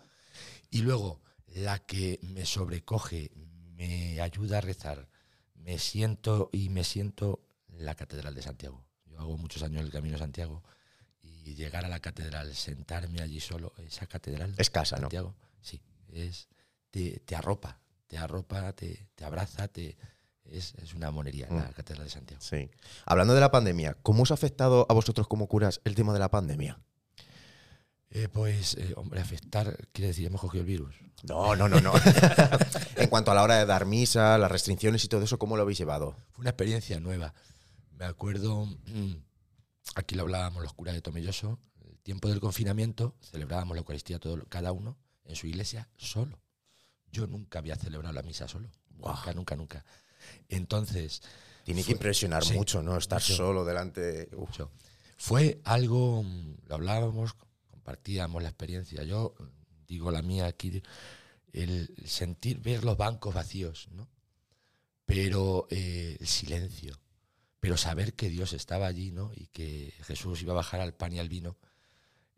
Y luego, la que me sobrecoge, me ayuda a rezar, me siento y me siento la Catedral de Santiago. Yo hago muchos años el Camino de Santiago y llegar a la catedral, sentarme allí solo, esa catedral Es casa, ¿no? Santiago, sí, es, te, te arropa, te arropa, te, te abraza, te, es, es una monería la Mm. Catedral de Santiago. Sí. Hablando de la pandemia, ¿cómo os ha afectado a vosotros como curas el tema de la pandemia? Eh, pues, eh, hombre, afectar, quiere decir, hemos cogido el virus. No, no, no, no. en cuanto a la hora de dar misa, las restricciones y todo eso, ¿cómo lo habéis llevado? Fue una experiencia nueva. Me acuerdo, mm, aquí lo hablábamos los curas de Tomelloso, el tiempo del confinamiento, celebrábamos la Eucaristía todo, cada uno en su iglesia solo. Yo nunca había celebrado la misa solo. Nunca, nunca, nunca. Entonces, Tiene que impresionar sí, mucho, ¿no? Estar mucho. solo delante. Fue algo, mm, lo hablábamos, compartíamos la experiencia. Yo digo la mía aquí, el sentir, ver los bancos vacíos, ¿no? Pero eh, el silencio, pero saber que Dios estaba allí, ¿no? Y que Jesús iba a bajar al pan y al vino,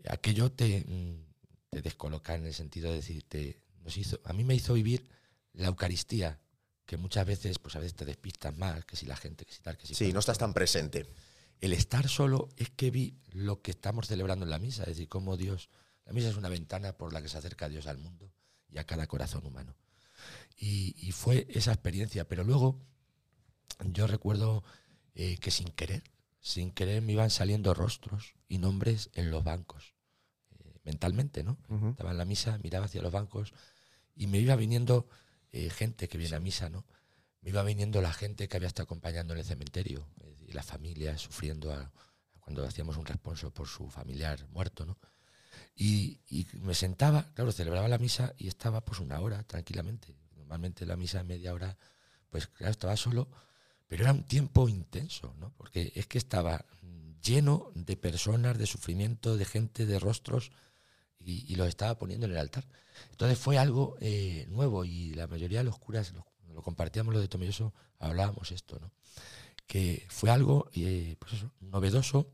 aquello te, mm, te descoloca en el sentido de decir, te- nos hizo, a mí me hizo vivir la Eucaristía, que muchas veces, pues a veces te despistas más, que si la gente, que si tal, que si Sí, cual. no estás tan presente. El estar solo es que vi lo que estamos celebrando en la misa, es decir, cómo Dios, la misa es una ventana por la que se acerca Dios al mundo y a cada corazón humano. Y, y fue esa experiencia, pero luego yo recuerdo eh, que sin querer, sin querer me iban saliendo rostros y nombres en los bancos, eh, mentalmente, ¿no? Estaba en la misa, miraba hacia los bancos y me iba viniendo eh, gente que viene a misa, ¿no? Me iba viniendo la gente que había estado acompañando en el cementerio, las familias sufriendo cuando hacíamos un responso por su familiar muerto, ¿no? Y, me sentaba, claro, celebraba la misa y estaba pues una hora tranquilamente. Normalmente la misa media hora, pues claro, estaba solo, pero era un tiempo intenso, ¿no? Porque es que estaba lleno de personas, de sufrimiento, de gente, de rostros, y, y los estaba poniendo en el altar. Entonces fue algo eh, nuevo y la mayoría de los curas, Cuando lo compartíamos lo de Tomelloso, hablábamos esto, ¿no? Que fue algo, eh, pues eso, novedoso,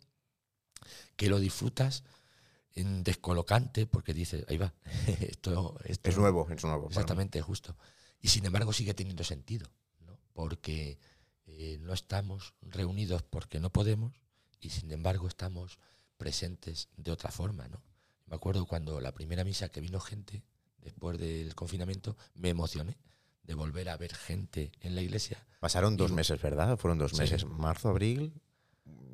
que lo disfrutas en descolocante, porque dices, ahí va, esto, esto Es nuevo, es nuevo. Exactamente, justo. Y sin embargo sigue teniendo sentido, ¿no? porque eh, no estamos reunidos porque no podemos y sin embargo estamos presentes de otra forma. ¿no? Me acuerdo cuando la primera misa que vino gente después del confinamiento, me emocioné de volver a ver gente en la iglesia. Pasaron dos Y- meses, ¿verdad? Fueron dos Sí. meses. Marzo, abril.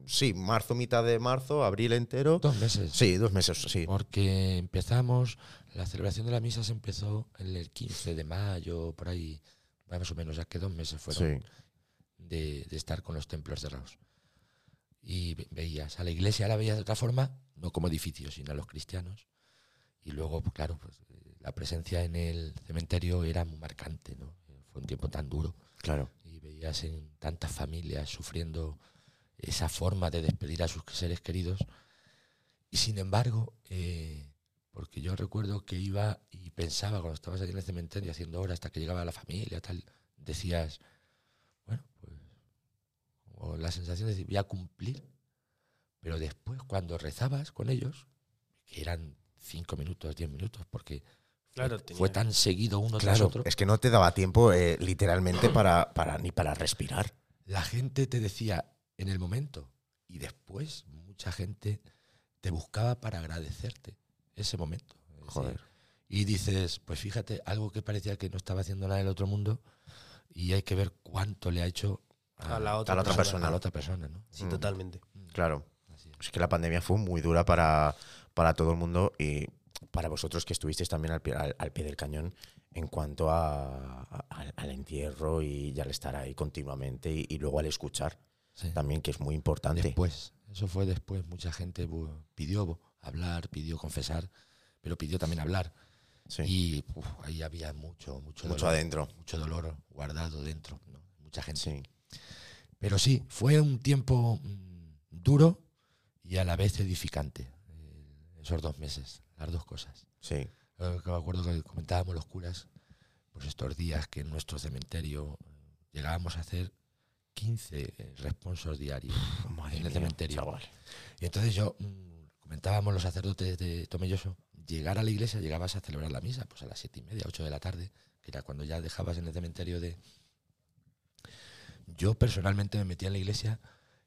Sí, marzo, mitad de marzo, abril entero. Dos meses. Sí, dos meses, sí. Porque empezamos, la celebración de la misa se empezó el 15 de mayo, por ahí, más o menos, ya que dos meses fueron. Sí. de, de estar con los templos cerrados. Y ve- veías a la iglesia, la veías de otra forma, no como edificio, sino a los cristianos. Y luego, pues, claro, pues, la presencia en el cementerio era muy marcante, ¿no? Fue un tiempo tan duro. Claro. Y veías en tantas familias sufriendo esa forma de despedir a sus seres queridos. Y sin embargo, eh, porque yo recuerdo que iba y pensaba cuando estabas allí en el cementerio haciendo horas hasta que llegaba la familia, tal, decías, bueno, pues, o la sensación de decir, voy a cumplir. Pero después, cuando rezabas con ellos, que eran cinco minutos, diez minutos, porque Claro, fue, tenía- fue tan seguido uno tras otro. es que no te daba tiempo eh, literalmente para, para ni para respirar. la gente te decía en el momento y después mucha gente te buscaba para agradecerte ese momento. Es decir, Joder. y dices, pues fíjate, algo que parecía que no estaba haciendo nada en el otro mundo y hay que ver cuánto le ha hecho A la otra a la otra persona. a la otra persona, ¿no? Sí, Mm. totalmente. Claro. Así es. Es que la pandemia fue muy dura para, para todo el mundo y para vosotros que estuvisteis también al pie, al, al pie del cañón en cuanto a, a- al, al entierro y, al estar ahí continuamente y, y luego al escuchar Sí. también, que es muy importante. Después, eso fue después. Mucha gente pidió hablar, pidió confesar, pero pidió también hablar. Sí. Y uf, ahí había mucho, mucho, Mucho dolor, adentro. mucho dolor guardado dentro. ¿no? Mucha gente. Sí. Pero sí, fue un tiempo mm, duro y a la vez edificante. eh, esos dos meses, las dos cosas. Sí. Eh, que me acuerdo que comentábamos los curas, pues estos días que en nuestro cementerio eh, llegábamos a hacer 15 eh, responsos diarios Madre en el mía, cementerio. chaval. Y entonces yo, mm, comentábamos los sacerdotes de Tomelloso, llegar a la iglesia, llegabas a celebrar la misa, pues a las siete y media, ocho de la tarde, que era cuando ya dejabas en el cementerio de... Yo personalmente me metía en la iglesia,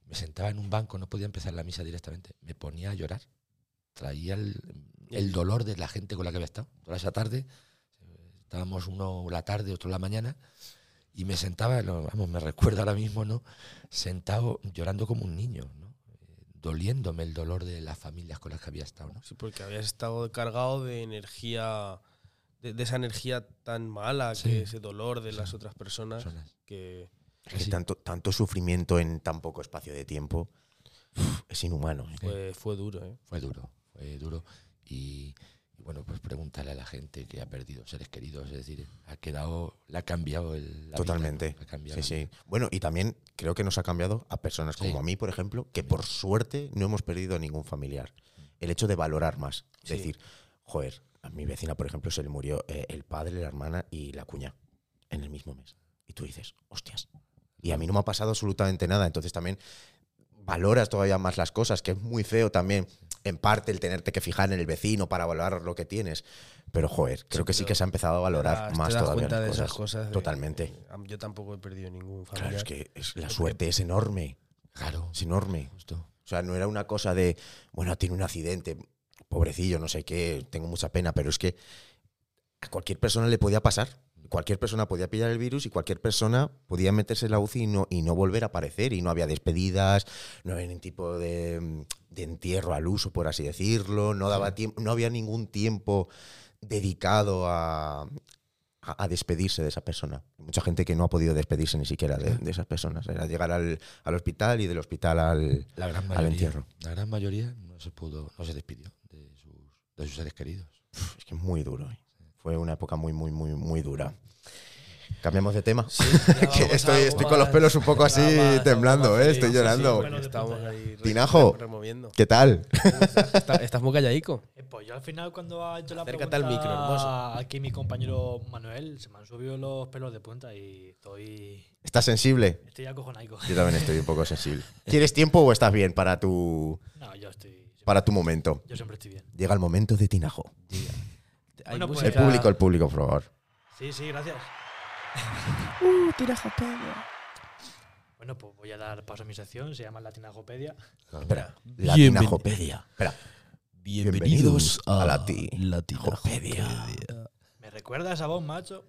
me sentaba en un banco, no podía empezar la misa directamente, me ponía a llorar. Traía el, el dolor de la gente con la que había estado. Toda esa tarde, estábamos uno la tarde, otro la mañana, y me sentaba, vamos, me recuerdo ahora mismo, ¿no? Sentado llorando como un niño, ¿no? Eh, doliéndome el dolor de las familias con las que había estado, ¿no? Sí, porque habías estado cargado de energía, de, de esa energía tan mala, Sí. que ese dolor de Sí. las otras personas, Personas. que Es que Sí. tanto, tanto sufrimiento en tan poco espacio de tiempo es inhumano. ¿eh? fue, fue duro. ¿eh? Fue duro, fue duro. Y, y bueno, pues pregúntale a la gente que ha perdido seres queridos, es decir, ha quedado, le ha cambiado el, la Totalmente. ha cambiado Sí, sí. Bueno, y también creo que nos ha cambiado a personas Sí. como a mí, por ejemplo, que por suerte no hemos perdido a ningún familiar. El hecho de valorar más. Es decir, joder, a mi vecina, por ejemplo, se le murió eh, el padre, la hermana y la cuña en el mismo mes. Y tú dices, hostias. Y a mí no me ha pasado absolutamente nada. Entonces también valoras todavía más las cosas, que es muy feo también, en parte, el tenerte que fijar en el vecino para valorar lo que tienes. Pero, joder, creo que sí que se ha empezado a valorar más te das todavía cuenta de esas cosas. de- Totalmente. eh, yo tampoco he perdido ningún Claro, familiar. es que es- la suerte es enorme. Claro, Es enorme. justo. O sea, no era una cosa de, bueno, tiene un accidente, pobrecillo, no sé qué, tengo mucha pena, pero es que a cualquier persona le podía pasar. Cualquier persona podía pillar el virus y cualquier persona podía meterse en la UCI y no, y no volver a aparecer. Y no había despedidas, no había ningún tipo de, de entierro al uso, por así decirlo. No, daba tiempo, no había ningún tiempo dedicado a, a, despedirse de esa persona. Mucha gente que no ha podido despedirse ni siquiera de, de esas personas. Era llegar al, al hospital y del hospital al, La gran al entierro. la gran mayoría no se pudo, no se despidió de sus, de sus seres queridos. Es que es muy duro. ¿eh? Fue una época muy, muy, muy, muy dura. Cambiamos de tema. Que estoy, con los pelos un poco así más- temblando, más ¿eh? Estoy Sí, llorando. sí, Bueno, de estamos punta. ahí re- Tinajo. removiendo. ¿Qué tal? Estás, estás muy calladico. Eh, Pues yo al final cuando ha hecho la Acércate pregunta al micro, hermoso. aquí mi compañero Manuel, se me han subido los pelos de punta y estoy, ¿Estás sensible? estoy acojonaico. Yo también estoy un poco sensible. ¿Quieres tiempo o estás bien para tu, No, yo estoy, para tu momento? yo siempre estoy bien. Llega el momento de Tinajo. Bueno, pues- El público, el público, por favor. Sí, sí, gracias. Uh, Tinajo Peña. Bueno, pues voy a dar paso a mi sección, se llama Latinajopedia. Espera. La Bienven- Tinajopedia. Espera. Bienvenidos a la Tinajopedia. ¿Me recuerda esa voz, macho?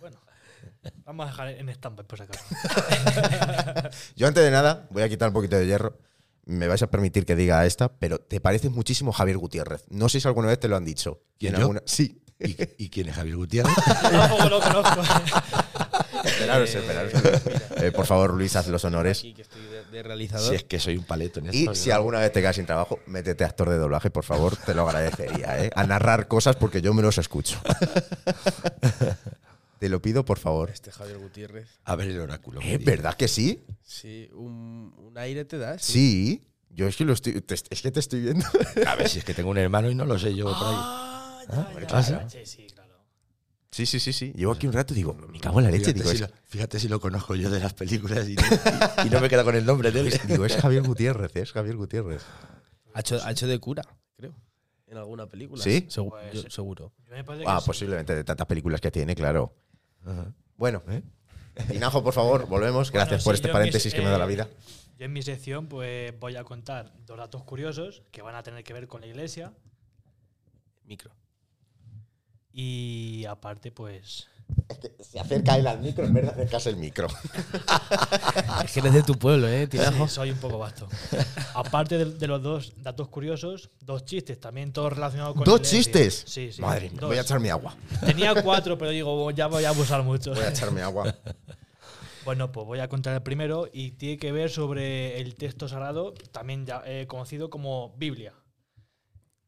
Bueno, vamos a dejar en stand por si acaso. Yo antes de nada voy a quitar un poquito de hierro. Me vais a permitir que diga esta, pero te pareces muchísimo a Javier Gutiérrez. No sé si alguna vez te lo han dicho. ¿Quién, yo? alguna- Sí. ¿Y, y quién es Javier Gutiérrez? Tampoco lo conozco. Esperaros, esperaros. Eh, por favor, Luis, haz los honores. Aquí que estoy de, de realizador. si es que soy un paleto en esto. Y ¿no? si alguna vez te quedas sin trabajo, métete a actor de doblaje, por favor, te lo agradecería, ¿eh? A narrar cosas porque yo me los escucho. te lo pido, por favor. Este Javier Gutiérrez. A ver el oráculo. ¿Es verdad que sí? Sí, un, un aire te da. Sí. Yo es que lo estoy. te- es que te estoy viendo. A ver si es que tengo un hermano y no lo sé yo por ahí. Ah, ¿Ah, sí? Sí, sí, claro. Sí, sí, sí, sí. Llevo aquí un rato y digo, me cago en la leche. Fíjate, Digo, si es, lo, fíjate si lo conozco yo de las películas y, y- y no me queda con el nombre de él. digo, es Javier Gutiérrez, es Javier Gutiérrez. Ha hecho, ha hecho de cura, creo. En alguna película. ¿Sí? Segu- Pues- yo- seguro. Ah, sí. posiblemente de tantas películas que tiene, claro. Ajá. Bueno, Tinajo, por favor, volvemos. Gracias Bueno, por sí, este paréntesis mis- que me da la eh, vida. Yo en mi sección pues voy a contar dos datos curiosos que van a tener que ver con la iglesia Micro. Y aparte pues Se acerca él al micro en vez de acercarse el micro. Es que eres de tu pueblo, ¿eh, Tinajo? sí, soy un poco vasto. aparte de, de los dos datos curiosos, dos chistes también todos relacionados con ¿Dos chistes? Sí, sí. Madre mía, voy a echarme agua. Tenía cuatro, pero digo, ya voy a abusar mucho. Voy a echarme agua. Bueno, pues voy a contar el primero y tiene que ver sobre el texto sagrado, también ya, eh, conocido como Biblia.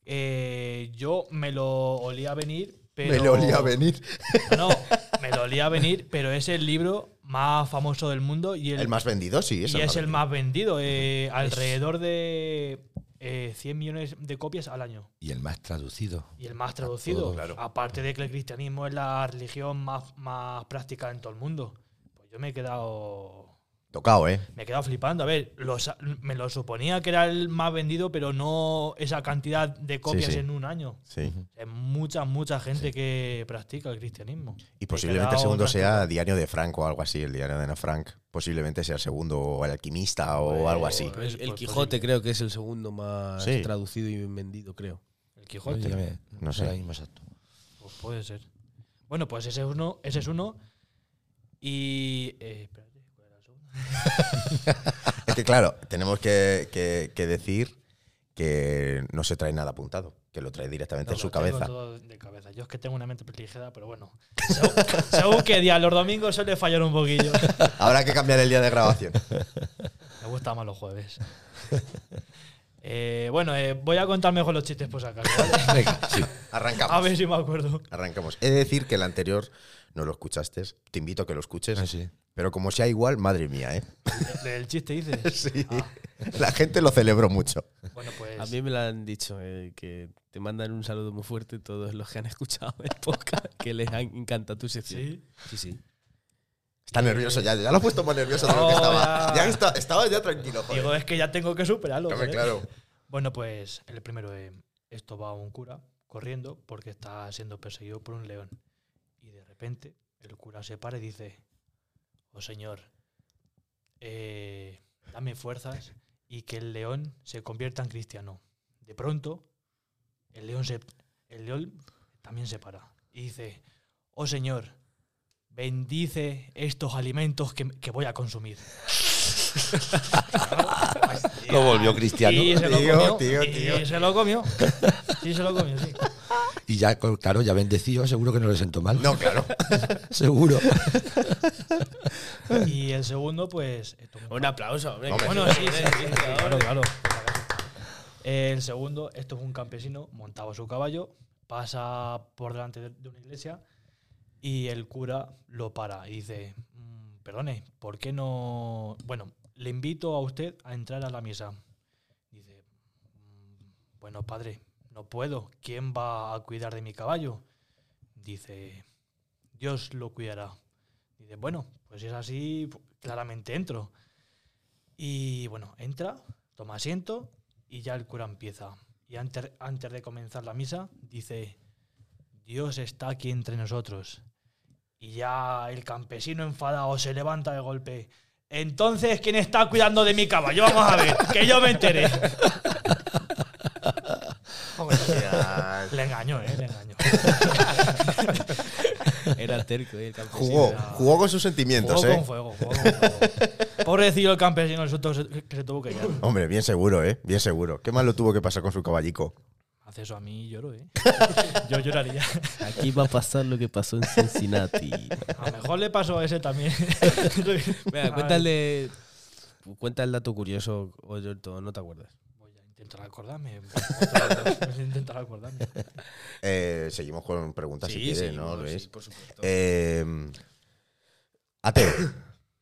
Eh, yo me lo olía venir, pero. Me lo olía venir. No, no, me lo olía venir, pero es el libro más famoso del mundo y el, El más vendido, sí. y es el más vendido. eh, alrededor de eh, 100 millones de copias al año. Y el más traducido. Y el más traducido. todo, claro. Aparte de que el cristianismo es la religión más, más práctica en todo el mundo. Pues yo me he quedado. Tocado, ¿eh? Me he quedado flipando. A ver, lo sa- me lo suponía que era el más vendido, pero no esa cantidad de copias sí. en un año. Sí. Es mucha, mucha gente que practica el cristianismo. Y posiblemente el segundo sea. Diario de Franco o algo así, el Diario de Ana Frank. Posiblemente sea el segundo o el alquimista o algo así. Pues- El, el pues Quijote posible. creo que es el segundo más Sí. traducido y vendido, creo. El Quijote. Me- No sé. mismo exacto. Pues puede ser. Bueno, pues ese es uno. Ese es uno. Y. eh, espérate, ¿cuál era el segundo? Es que claro, tenemos que, que- que decir que no se trae nada apuntado, que lo trae directamente No, en su lo tengo cabeza. todo de cabeza. Yo es que tengo una mente privilegiada, pero bueno. Según, según qué día, los domingos suele fallar un poquillo. Habrá que cambiar el día de grabación. Me gusta más los jueves. Eh, bueno, eh, voy a contar mejor los chistes por ¿vale? Venga, sí. Arrancamos. A ver si me acuerdo. Arrancamos. He de decir que el anterior no lo escuchaste. Te invito a que lo escuches. Ah, sí. Pero como sea igual, madre mía, ¿eh? El chiste dices. Sí. La gente lo celebró mucho. Bueno, pues. A mí me lo han dicho, eh, que te mandan un saludo muy fuerte todos los que han escuchado el podcast, que les han- encanta tu sección. Sí. Sí, sí. Está nervioso ya. Ya lo he puesto más nervioso de lo que No, estaba. ya. Está- estaba ya tranquilo, joder. Digo, es que ya tengo que superarlo. Joder. claro. Bueno, pues el primero es, esto va a un cura corriendo porque está siendo perseguido por un león. Y de repente el cura se para y dice, oh señor, eh, dame fuerzas y que el león se convierta en cristiano. De pronto, el león, se, el león también se para y dice, oh señor, bendice estos alimentos que, que voy a consumir. Lo volvió cristiano. Y se lo Tío, comió. tío, y tío. se lo comió. Sí, se lo comió, sí. Y ya, claro, ya bendecido, seguro que no le sentó mal. No, claro. Seguro. Y el segundo, pues. es un- aplauso, hombre. Hombre, Bueno, sí, sí, sí, claro, claro. El segundo, esto es un campesino montado a su caballo, pasa por delante de de una iglesia Y el cura lo para y dice, "Mm, perdone, ¿por qué no...? Bueno, le invito a usted a entrar a la misa. Dice, "Mm, bueno, padre, no puedo. ¿Quién va a cuidar de mi caballo? Dice, Dios lo cuidará. Dice, bueno, pues si es así, claramente entro. Y bueno, entra, toma asiento y ya el cura empieza. Y antes, antes de comenzar la misa, dice, Dios está aquí entre nosotros. Y ya el campesino enfadado se levanta de golpe. Entonces, ¿quién está cuidando de mi caballo? Vamos a ver, que yo me enteré. Le engañó, ¿eh? Le engañó. Era terco, ¿eh? el campesino. Jugó, era- jugó con sus sentimientos, Jugó ¿eh? con fuego, jugó con fuego. Pobrecillo el campesino, el susto que se tuvo que ir. Hombre, bien seguro, ¿eh? Bien seguro. ¿Qué más lo tuvo que pasar con su caballico? Hace eso a mí y lloro, ¿eh? Yo lloraría. Aquí va a pasar lo que pasó en Cincinnati. A lo mejor le pasó a ese también. Venga, cuéntale. Cuenta el dato curioso, o yo todo, no te acuerdas. Voy a intentar acordarme. Voy a intentar acordarme. Eh, seguimos con preguntas si quieres, ¿no, sí, Luis? por supuesto. Eh, ateo.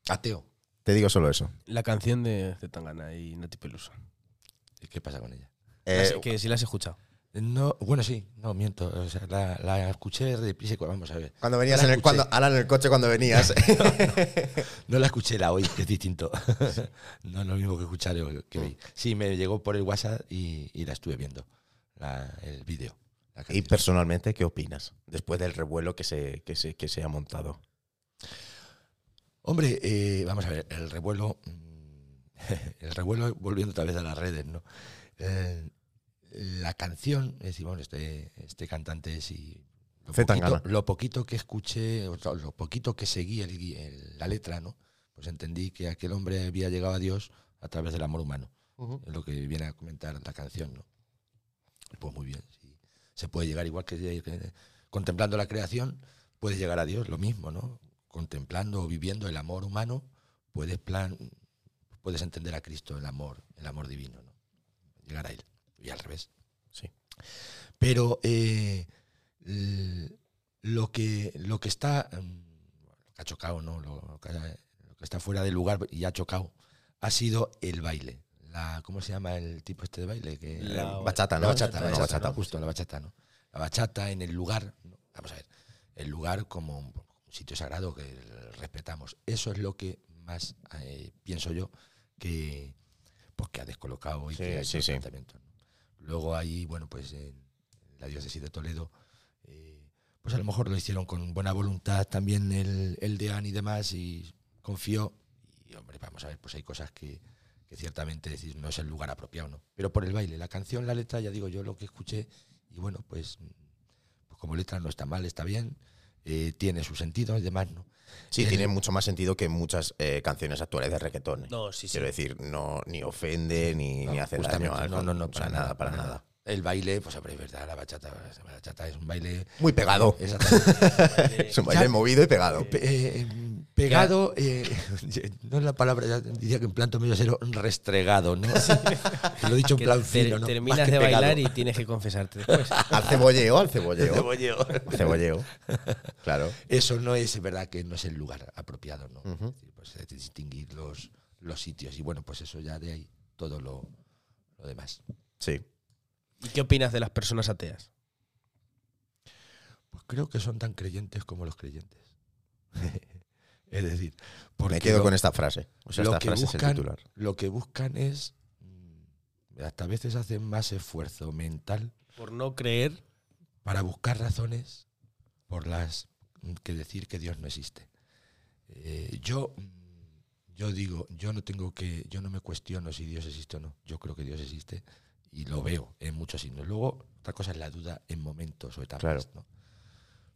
Ateo. Te digo solo eso. La canción de, de Tangana y Nati Peluso. ¿Y ¿Qué pasa con ella? Eh, que sí la has escuchado. No, bueno, sí, no, miento. O sea, la, la escuché de prisa vamos a ver. cuando venías en el, cuando, Alan, en el coche cuando venías. No la escuché la hoy, que es distinto. no es lo mismo que escuchar que vi. Sí, me llegó por el WhatsApp y, y la estuve viendo, la- el vídeo. y personalmente, ¿qué opinas? Después del revuelo que se, que se, que se ha montado. Hombre, eh, vamos a ver, el revuelo, mm, el revuelo, volviendo otra vez a las redes, ¿no? Eh, la canción, es decir, bueno, este, este cantante es y lo poquito, lo poquito que escuché, o lo poquito que seguí el el- la letra, ¿no? Pues entendí que aquel hombre había llegado a Dios a través del amor humano. Es lo que viene a comentar la canción, ¿no? Pues muy bien, sí. Se puede llegar igual que, que contemplando la creación, puedes llegar a Dios, lo mismo, ¿no? Contemplando o viviendo el amor humano, puedes plan, puedes entender a Cristo, el amor, el amor divino, ¿no? Llegar a él. Y al revés. Sí. Pero eh, lo que lo que está mm, lo que ha chocado, ¿no? Lo, que, lo que está fuera del lugar y ha chocado ha sido el baile. La, ¿Cómo se llama el tipo este de baile? Que, La bachata, la ¿no? bachata, la La bachata, bachata. ¿no? justo la bachata, ¿no? La bachata en el lugar, ¿no? vamos a ver, el lugar como un, un sitio sagrado que respetamos. Eso es lo que más eh, pienso yo que, pues, que ha descolocado y Sí, que ha hecho sí, el sí. Luego ahí, bueno, pues en la diócesis de Toledo, eh, pues a lo mejor lo hicieron con buena voluntad también el, el deán y demás y confió. Y hombre, vamos a ver, pues hay cosas que, que ciertamente decir no es el lugar apropiado, ¿no? Pero por el baile, la canción, la letra, ya digo yo lo que escuché y bueno, pues, pues como letra no está mal, está bien, eh, tiene su sentido y demás, ¿no? Sí, tiene mucho más sentido que muchas eh, canciones actuales de reggaetón. ¿eh? No, sí, sí. Quiero decir, no, ni ofende ni, No, ni hace daño. no, no, no, o sea, nada, para nada. El baile, pues hombre, es verdad, la bachata, la bachata es un baile... Muy pegado. Exactamente. Es un baile Ya- movido y pegado. Pe- eh, eh, pegado, eh, no es la palabra, ya diría que en plan medio cero, restregado, ¿no? Lo he dicho en plan te- fino, ¿no? terminas Más que de pegado. bailar y tienes que confesarte después. Al cebolleo, al cebolleo. Cebolleo. Al cebolleo. Claro. Eso no es verdad que no es el lugar apropiado, ¿no? Es decir, pues, hay que distinguir los, los sitios y bueno, pues eso ya de ahí todo lo, lo demás. Sí. ¿Y qué opinas de las personas ateas? Pues creo que son tan creyentes como los creyentes. es decir, porque Me quedo lo- con esta frase. O sea, lo esta que frase es el buscan- titular. lo que buscan es, mm, hasta a veces hacen más esfuerzo mental Por no creer. para buscar razones por las que decir que Dios no existe. Eh, yo, mm, yo digo, yo no tengo que, yo no me cuestiono si Dios existe o no. Yo creo que Dios existe y lo veo en muchos signos. Luego, otra cosa es la duda en momentos o etapas. Claro. ¿no?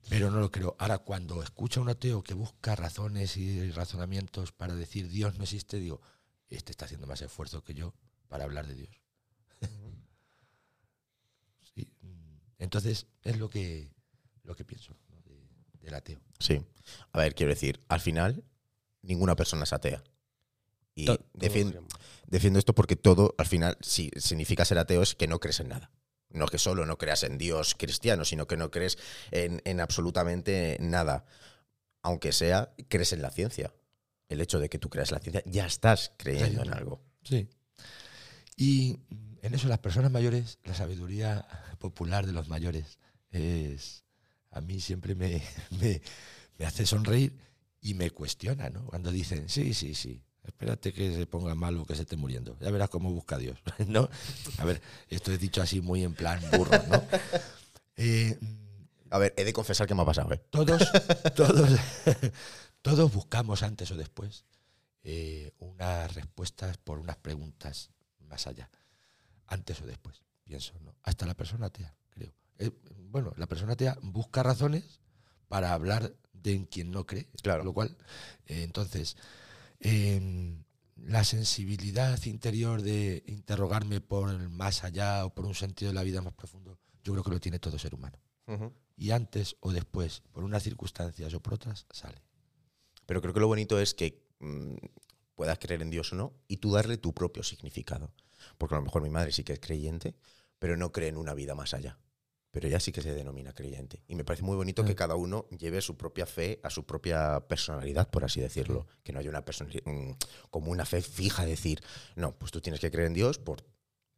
Pero no lo creo. Ahora, cuando escucho a un ateo que busca razones y razonamientos para decir Dios no existe, digo, este está haciendo más esfuerzo que yo para hablar de Dios. Sí, Entonces, es lo que, lo que pienso ¿no? de- del ateo. Sí. A ver, quiero decir, al final, ninguna persona es atea. Y To- defiendo esto porque todo, al final, si significa ser ateo es que no crees en nada. No es que solo no creas en Dios cristiano, sino que no crees en, en absolutamente nada. Aunque sea, crees en la ciencia. El hecho de que tú creas en la ciencia, ya estás creyendo en algo. Sí. Y en eso las personas mayores, la sabiduría popular de los mayores es a mí siempre me, me, me hace sonreír y me cuestiona, ¿no? Cuando dicen, sí, sí, sí, espérate que se ponga malo, que se esté muriendo. Ya verás cómo busca a Dios, ¿no? A ver, esto es dicho así muy en plan burro, ¿no? Eh, A ver, he de confesar que me ha pasado, ¿eh? todos, todos, todos buscamos antes o después eh, unas respuestas por unas preguntas más allá. Antes o después, pienso, ¿no? Hasta la persona atea, creo. Eh, bueno, la persona atea busca razones para hablar de en quien no cree. Claro. Lo cual, entonces, eh, la sensibilidad interior de interrogarme por el más allá o por un sentido de la vida más profundo, yo creo que lo tiene todo ser humano. Y antes o después, por unas circunstancias o por otras, sale. Pero creo que lo bonito es que mm, puedas creer en Dios o no y tú darle tu propio significado. Porque a lo mejor mi madre sí que es creyente, pero no cree en una vida más allá. Pero ella sí que se denomina creyente. Y me parece muy bonito que Mm. cada uno lleve su propia fe a su propia personalidad, por así decirlo. Que no haya una personalidad como una fe fija, decir, no, pues tú tienes que creer en Dios por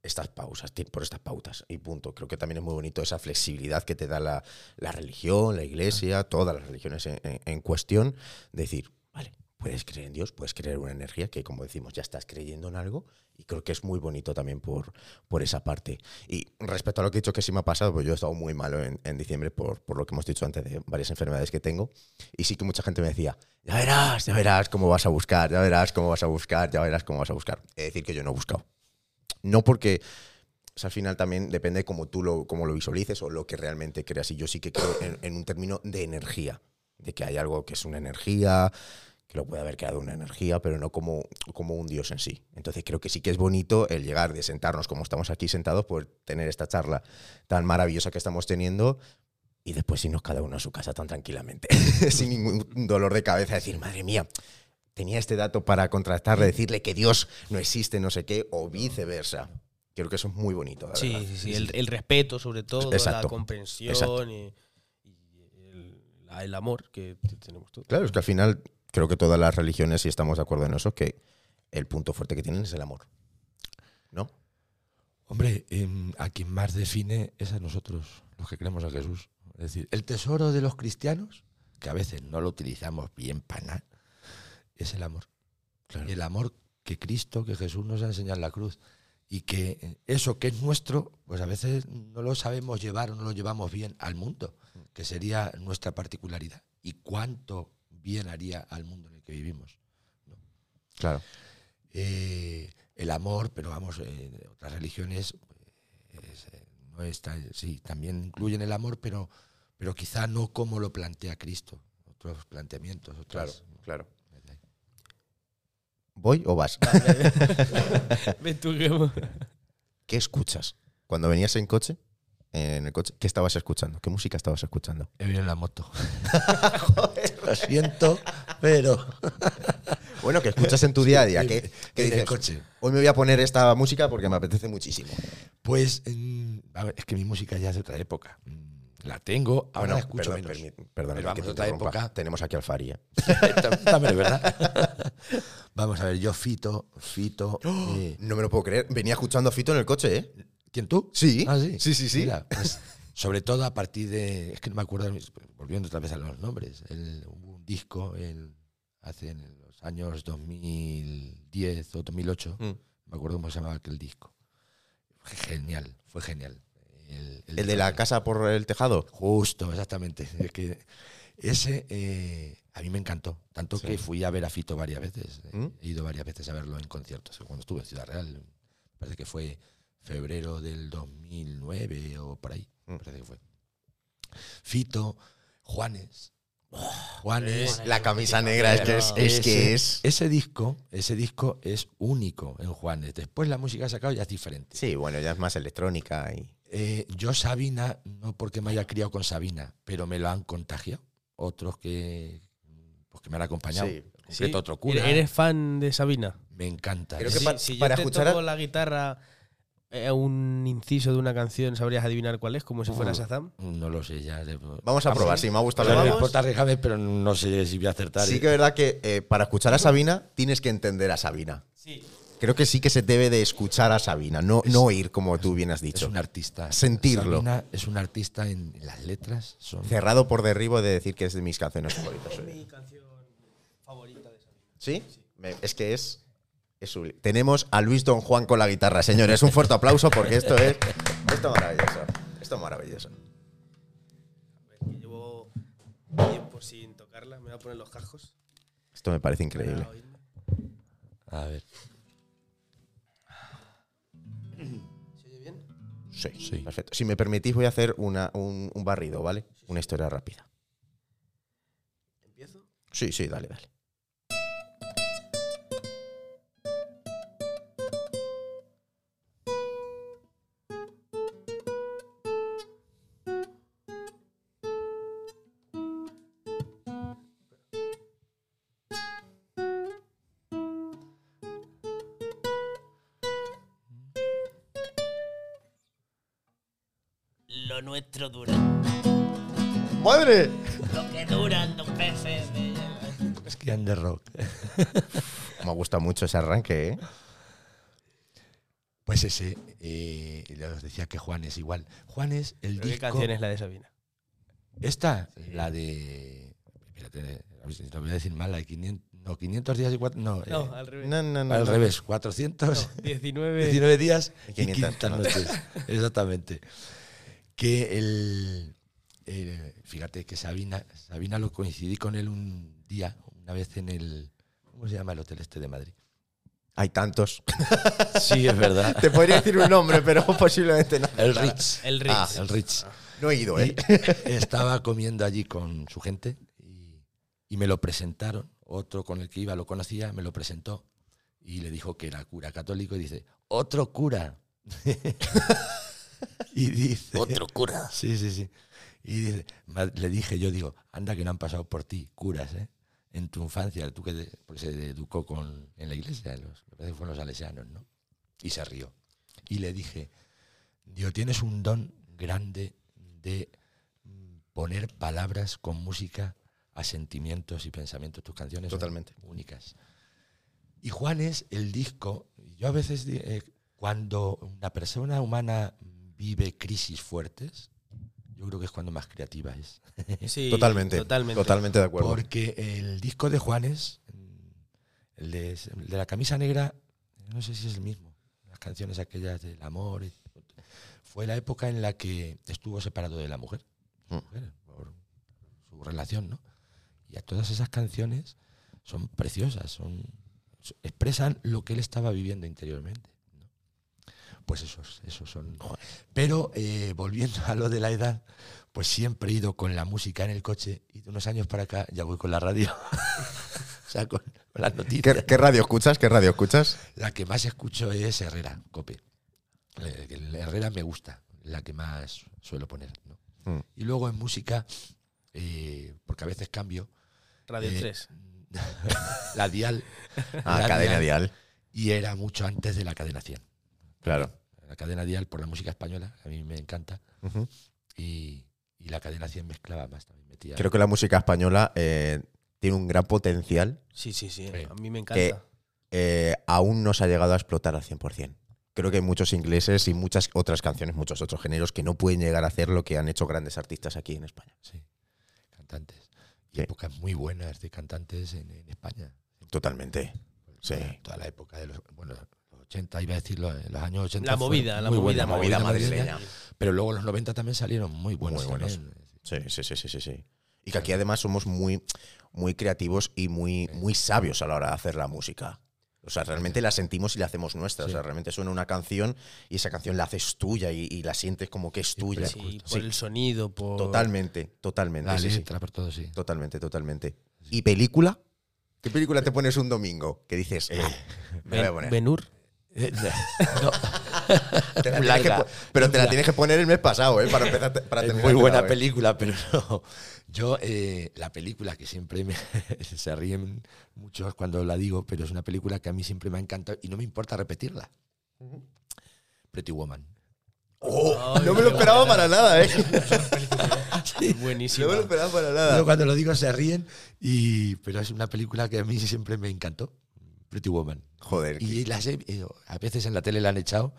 estas pausas, por estas pautas y punto. Creo que también es muy bonito esa flexibilidad que te da la, la religión, la iglesia, todas las religiones en, en- en cuestión, de decir, vale, puedes creer en Dios, puedes creer en una energía que, como decimos, ya estás creyendo en algo y creo que es muy bonito también por, por esa parte. Y respecto a lo que he dicho que sí me ha pasado, pues yo he estado muy malo en, en diciembre por, por lo que hemos dicho antes de varias enfermedades que tengo y sí que mucha gente me decía, ya verás, ya verás cómo vas a buscar, ya verás cómo vas a buscar, ya verás cómo vas a buscar. Es decir, que yo no he buscado. No porque o sea, al final también depende de cómo tú lo, cómo lo visualices o lo que realmente creas. Y yo sí que creo en, en un término de energía, de que hay algo que es una energía, que lo puede haber creado una energía, pero no como, como un dios en sí. Entonces creo que sí que es bonito el llegar de sentarnos como estamos aquí sentados, por tener esta charla tan maravillosa que estamos teniendo. Y después irnos cada uno a su casa tan tranquilamente, sin ningún dolor de cabeza, decir, madre mía, tenía este dato para contrastarle, decirle que Dios no existe, no sé qué, o viceversa. Creo que eso es muy bonito. la Sí, verdad. sí, sí. El, el respeto, sobre todo, Exacto. la comprensión y, y el, el amor que tenemos todos. Claro, es que al final creo que todas las religiones, si estamos de acuerdo en eso, que el punto fuerte que tienen es el amor. ¿No? Hombre, em, a quien más define es a nosotros, los que creemos a Jesús. Es decir, el tesoro de los cristianos, que a veces no lo utilizamos bien para nada, es el amor. Claro. El amor que Cristo, que Jesús nos ha enseñado en la cruz. Y que eso que es nuestro, pues a veces no lo sabemos llevar o no lo llevamos bien al mundo, que sería nuestra particularidad. Y cuánto bien haría al mundo en el que vivimos. Claro. Eh, el amor, pero vamos, eh, otras religiones pues, eh, no está, sí, también incluyen el amor, pero, pero quizá no como lo plantea Cristo. Otros planteamientos, Claro, otras. claro. ¿Voy o vas? Ven tú que- ¿Qué escuchas? Cuando venías en coche, en el coche, ¿qué estabas escuchando? ¿Qué música estabas escuchando? He venido en la moto. Lo siento, pero. Bueno, que escuchas en tu día a día. ¿Qué, qué en el dices? coche. Hoy me voy a poner esta música porque me apetece muchísimo. Pues, a ver, es que mi música ya es de otra época. Mm, La tengo, ahora la escucho perdón, menos. permi- perdona Pero vamos, que te otra época. Tenemos aquí al Fari. ¿eh? También es verdad. Vamos a ver, yo Fito, Fito. eh, No me lo puedo creer. Venía escuchando a Fito en el coche, ¿eh? ¿Quién tú? Sí. Ah, sí. Sí, sí, sí. Mira, pues, sobre todo a partir de. Es que no me acuerdo, volviendo otra vez a los nombres. El, hubo un disco el, hace en los años 2010 o 2008. Mm. Me acuerdo cómo se llamaba aquel disco. Fue genial, fue genial. El, El de la casa por el tejado. Justo, exactamente. Es que ese eh, a mí me encantó. Tanto Sí. que fui a ver a Fito varias veces. ¿Mm? He ido varias veces a verlo en conciertos. Cuando estuve en Ciudad Real, parece que fue febrero del 2009 o por ahí. Me Mm. parece que fue. Fito, Juanes. Juanes. La camisa negra es que es, es que es. Ese disco, ese disco es único en Juanes. Después la música que ha sacado ya es diferente. Sí, bueno, ya es más electrónica y. Eh, yo Sabina, no porque me haya criado con Sabina, pero me lo han contagiado. Otros que, pues que me han acompañado. Sí, En concreto, Sí. otro cura. ¿Eres fan de Sabina? Me encanta. Creo que Sí, pa- si yo para te escuchar toco la guitarra eh, un inciso de una canción, sabrías adivinar cuál es, como si fuera. Shazam. No lo sé, ya. Vamos a Ah, probar, sí. sí, me ha gustado No la me idea. importa arriesgarme, pero no sé si voy a acertar. Sí que es verdad que eh, para escuchar a Sabina tienes que entender a Sabina. Sí. Creo que sí que se debe de escuchar a Sabina, no, no oír como tú bien has Es dicho. un artista. Sentirlo. Sabina es un artista en, las letras. Son, Cerrado por derribo de decir que es de mis canciones favoritas. Mi canción favorita de Sabina. ¿Sí? Me- es que es, es. Tenemos a Luis Don Juan con la guitarra, señores. Un fuerte aplauso porque esto es, esto es maravilloso. Esto es maravilloso. A ver, que llevo tiempo sin tocarla. Me voy a poner los cascos. Esto me parece increíble. A ver. ¿Se oye bien? Sí, Sí. perfecto. Si me permitís, voy a hacer una- un, un barrido, ¿vale? Una historia rápida. ¿Empiezo? Sí, sí, dale, dale. Lo nuestro dura. ¡Madre! Lo que duran los peces de... Es que de rock. Me gusta mucho ese arranque, ¿eh? Pues ese, eh, ya os decía que Juan es igual. Juan es el ¿Pero qué disco. canción es la de Sabina? Esta, la de. Espérate, lo voy a decir mal, la de 500, no, 500 días y cuatro. No, eh, No, al revés. No, no, no. al no. revés, 400. No, 19. 19 días Y y 500 500 noches. Exactamente. Que el, el- Fíjate que Sabina, Sabina lo coincidí con él un día, una vez en el. ¿Cómo se llama el hotel este de Madrid? Hay tantos. Sí, es verdad. Te podría decir un nombre, pero posiblemente no. El Ritz. El Ritz. Ah, El Ritz. No he ido, Y ¿eh? estaba comiendo allí con su gente y, y me lo presentaron. Otro con el que iba lo conocía, me lo presentó y le dijo que era cura católico y dice, otro cura. y dice, Otro cura. Sí, sí, sí. Y dice, le dije, yo digo, anda que no han pasado por ti, curas, ¿eh? En tu infancia, tú que te- porque se educó con, en la iglesia, los, me parece que fueron los salesianos, ¿no? Y se rió. Y le dije, Dios, tienes un don grande de mm, poner palabras con música a sentimientos y pensamientos. Tus canciones son Totalmente. únicas. Y Juan es el disco. Yo a veces, eh, cuando una persona humana vive crisis fuertes, yo creo que es cuando más creativa es. Sí, Totalmente. Totalmente. Totalmente de acuerdo. Porque el disco de Juanes, mm, el de, el de la camisa negra, no sé si es el mismo. Las canciones aquellas del amor. Fue la época en la que estuvo separado de la mujer, Mm. por su relación, ¿no? Y a todas esas canciones son preciosas, son so- expresan lo que él estaba viviendo interiormente. Pues esos, esos son. Pero eh, volviendo a lo de la edad, pues siempre he ido con la música en el coche y de unos años para acá ya voy con la radio. o sea, con, con las noticias. ¿Qué, qué radio escuchas? ¿Qué radio escuchas? La que más escucho es Herrera, Cope. Eh, Herrera me gusta, la que más suelo poner. ¿no? Mm. Y luego en música, eh, porque a veces cambio, Radio Eh, 3. la Dial. Ah, la cadena dial. Y era mucho antes de la cadena 100. Claro. La cadena Dial por la música española, a mí me encanta. Y, y la cadena 100 mezclaba más también. Metía Creo que la música española eh, tiene un gran potencial Sí, sí, sí. Sí. A mí me que encanta. eh, aún no se ha llegado a explotar al 100%. Creo que hay muchos ingleses y muchas otras canciones, muchos otros géneros que no pueden llegar a hacer lo que han hecho grandes artistas aquí en España. Sí, cantantes. Y Sí. épocas muy buenas de cantantes en, en España. Totalmente. Sí. Toda, toda la época de los, bueno, 80, iba a decirlo, en los años 80. La movida, la movida, buena, movida madrileña. madrileña. Pero luego los 90 también salieron muy buenos. Muy buenos. Sí, sí, sí, sí, sí, sí. Y que aquí además somos muy, muy creativos y muy, muy sabios a la hora de hacer la música. O sea, realmente la sentimos y la hacemos nuestra. O sea, realmente suena una canción y esa canción la haces tuya y, y la sientes como que es tuya. Sí, por Sí. el sonido, por. Totalmente, totalmente. La sí, sí. letra, por todo, sí. Totalmente, totalmente. ¿Y película? ¿Qué película te pones un domingo? Que dices, Eh, "Ah, me voy a poner. Benur. No, Te que pero te la tienes que poner el mes pasado, ¿eh? Para empezar para es terminar muy buena película, pero no. Yo, eh, la película que siempre me, se ríen muchos cuando la digo, pero es una película que a mí siempre me ha encantado y no me importa repetirla. Pretty Woman. Oh, no me lo esperaba para nada, ¿eh? Buenísimo. No me lo esperaba para Yo nada. cuando lo digo se ríen, y, pero es una película que a mí siempre me encantó. Pretty Woman. Joder. Y las he- a veces en la tele la han echado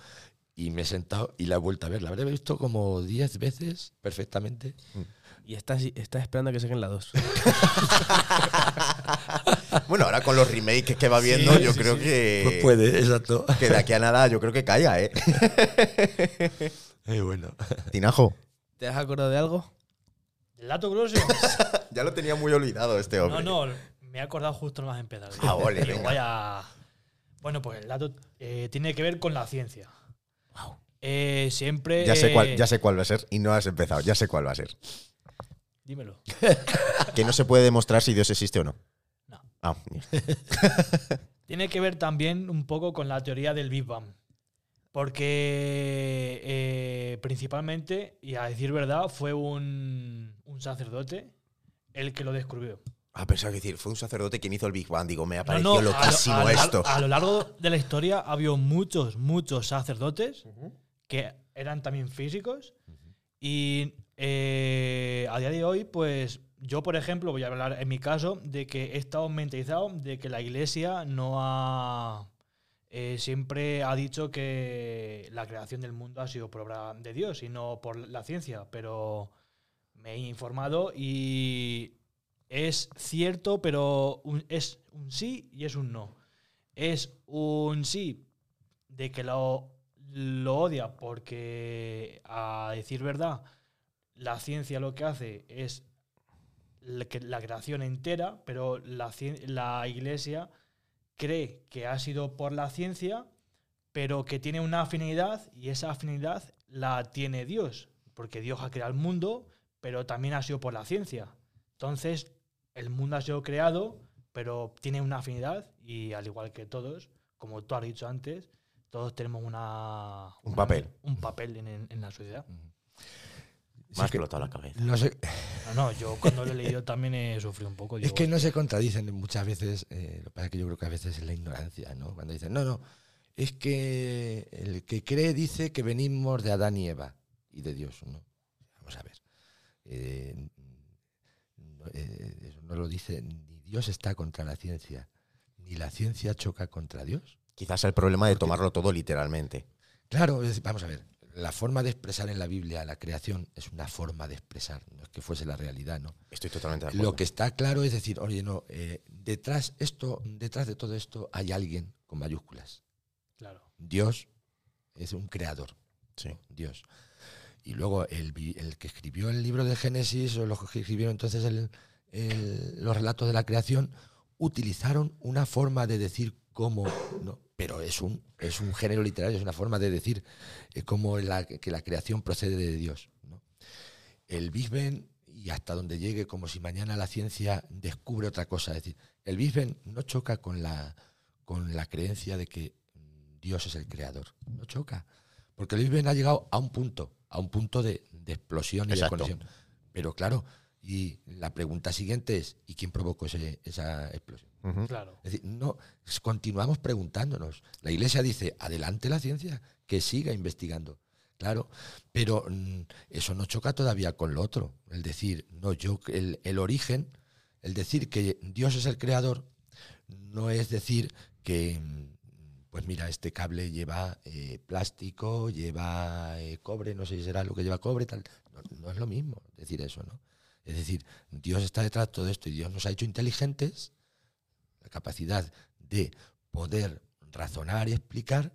y me he sentado y la he vuelto a ver. La habré visto como 10 veces perfectamente. Y estás, estás esperando a que saquen la 2. Bueno, ahora con los remakes que va viendo, Sí, yo sí, creo sí. que. Pues puede, exacto. Que de aquí a nada, yo creo que caiga, ¿eh? Eh, bueno. Tinajo. ¿Te has acordado de algo? ¿El dato grueso? Ya lo tenía muy olvidado este No, hombre. no, me he acordado justo más empezar. Ah, ole, Digo, venga. vaya. Bueno, pues el dato eh, tiene que ver con la ciencia. Eh, siempre. Ya sé, cuál, eh, ya sé cuál va a ser y no has empezado. Ya sé cuál va a ser. Dímelo. Que no se puede demostrar si Dios existe o no. No. Ah, Tiene que ver también un poco con la teoría del Big Bang. Porque eh, principalmente, y a decir verdad, fue un, un sacerdote el que lo descubrió. Ah, pensaba que decir, fue un sacerdote quien hizo el Big Bang. Digo, me ha No, parecido no, a lo- loquísimo a lo, esto. A lo largo de la historia ha habido muchos, muchos sacerdotes que eran también físicos. Y eh, a día de hoy, pues yo, por ejemplo, voy a hablar en mi caso de que he estado mentalizado de que la iglesia no ha. eh, siempre ha dicho que la creación del mundo ha sido por obra de Dios y no por la ciencia, pero me he informado y es cierto, pero es un sí y es un no. Es un sí de que lo, lo odia porque, a decir verdad, la ciencia lo que hace es la, la creación entera, pero la, la iglesia cree que ha sido por la ciencia, pero que tiene una afinidad y esa afinidad la tiene Dios, porque Dios ha creado el mundo, pero también ha sido por la ciencia. Entonces, el mundo ha sido creado, pero tiene una afinidad y al igual que todos, como tú has dicho antes, todos tenemos una, Un una- papel. un papel en, en- en la sociedad. Me ha explotado la cabeza. No sé, No, no, yo cuando lo he leído también he sufrido un poco. es que no se contradicen muchas veces. eh, lo que pasa es que yo creo que a veces es la ignorancia, ¿no? Cuando dicen, no, no, es que el que cree dice que venimos de Adán y Eva y de Dios, ¿no? Vamos a ver. Eh, eh, eso no lo dice, ni Dios está contra la ciencia, ni la ciencia choca contra Dios. Quizás el problema de tomarlo todo literalmente. Claro, es vamos a ver. La forma de expresar en la Biblia la creación es una forma de expresar, no es que fuese la realidad, ¿no? Estoy totalmente de acuerdo. Lo que está claro es decir, oye, no, eh, detrás, esto, detrás de todo esto hay alguien con mayúsculas. Claro. Dios es un creador. Sí. ¿no? Dios. Y luego el, el que escribió el libro de Génesis, o los que escribieron entonces los relatos de la creación, utilizaron una forma de decir cómo, ¿no? pero es un, es un género literario, es una forma de decir eh, cómo la, que la creación procede de Dios. ¿no? El Big y hasta donde llegue, como si mañana la ciencia descubre otra cosa. Es decir, el Big no choca con la, con la creencia de que Dios es el creador. No choca. Porque el Big ha llegado a un punto, a un punto de, de explosión y Exacto. de conexión. Pero claro, y la pregunta siguiente es, ¿y quién provocó ese- esa explosión? Claro. Es decir, no, continuamos preguntándonos. La Iglesia dice, adelante la ciencia, que siga investigando. Claro, pero mm, eso no choca todavía con lo otro. El decir, no, yo, el, el origen, el decir que Dios es el creador, no es decir que, mm, pues mira, este cable lleva eh, plástico, lleva eh, cobre, no sé si será lo que lleva cobre, tal. No, no es lo mismo decir eso, ¿no? Es decir, Dios está detrás de todo esto y Dios nos ha hecho inteligentes, la capacidad de poder razonar y explicar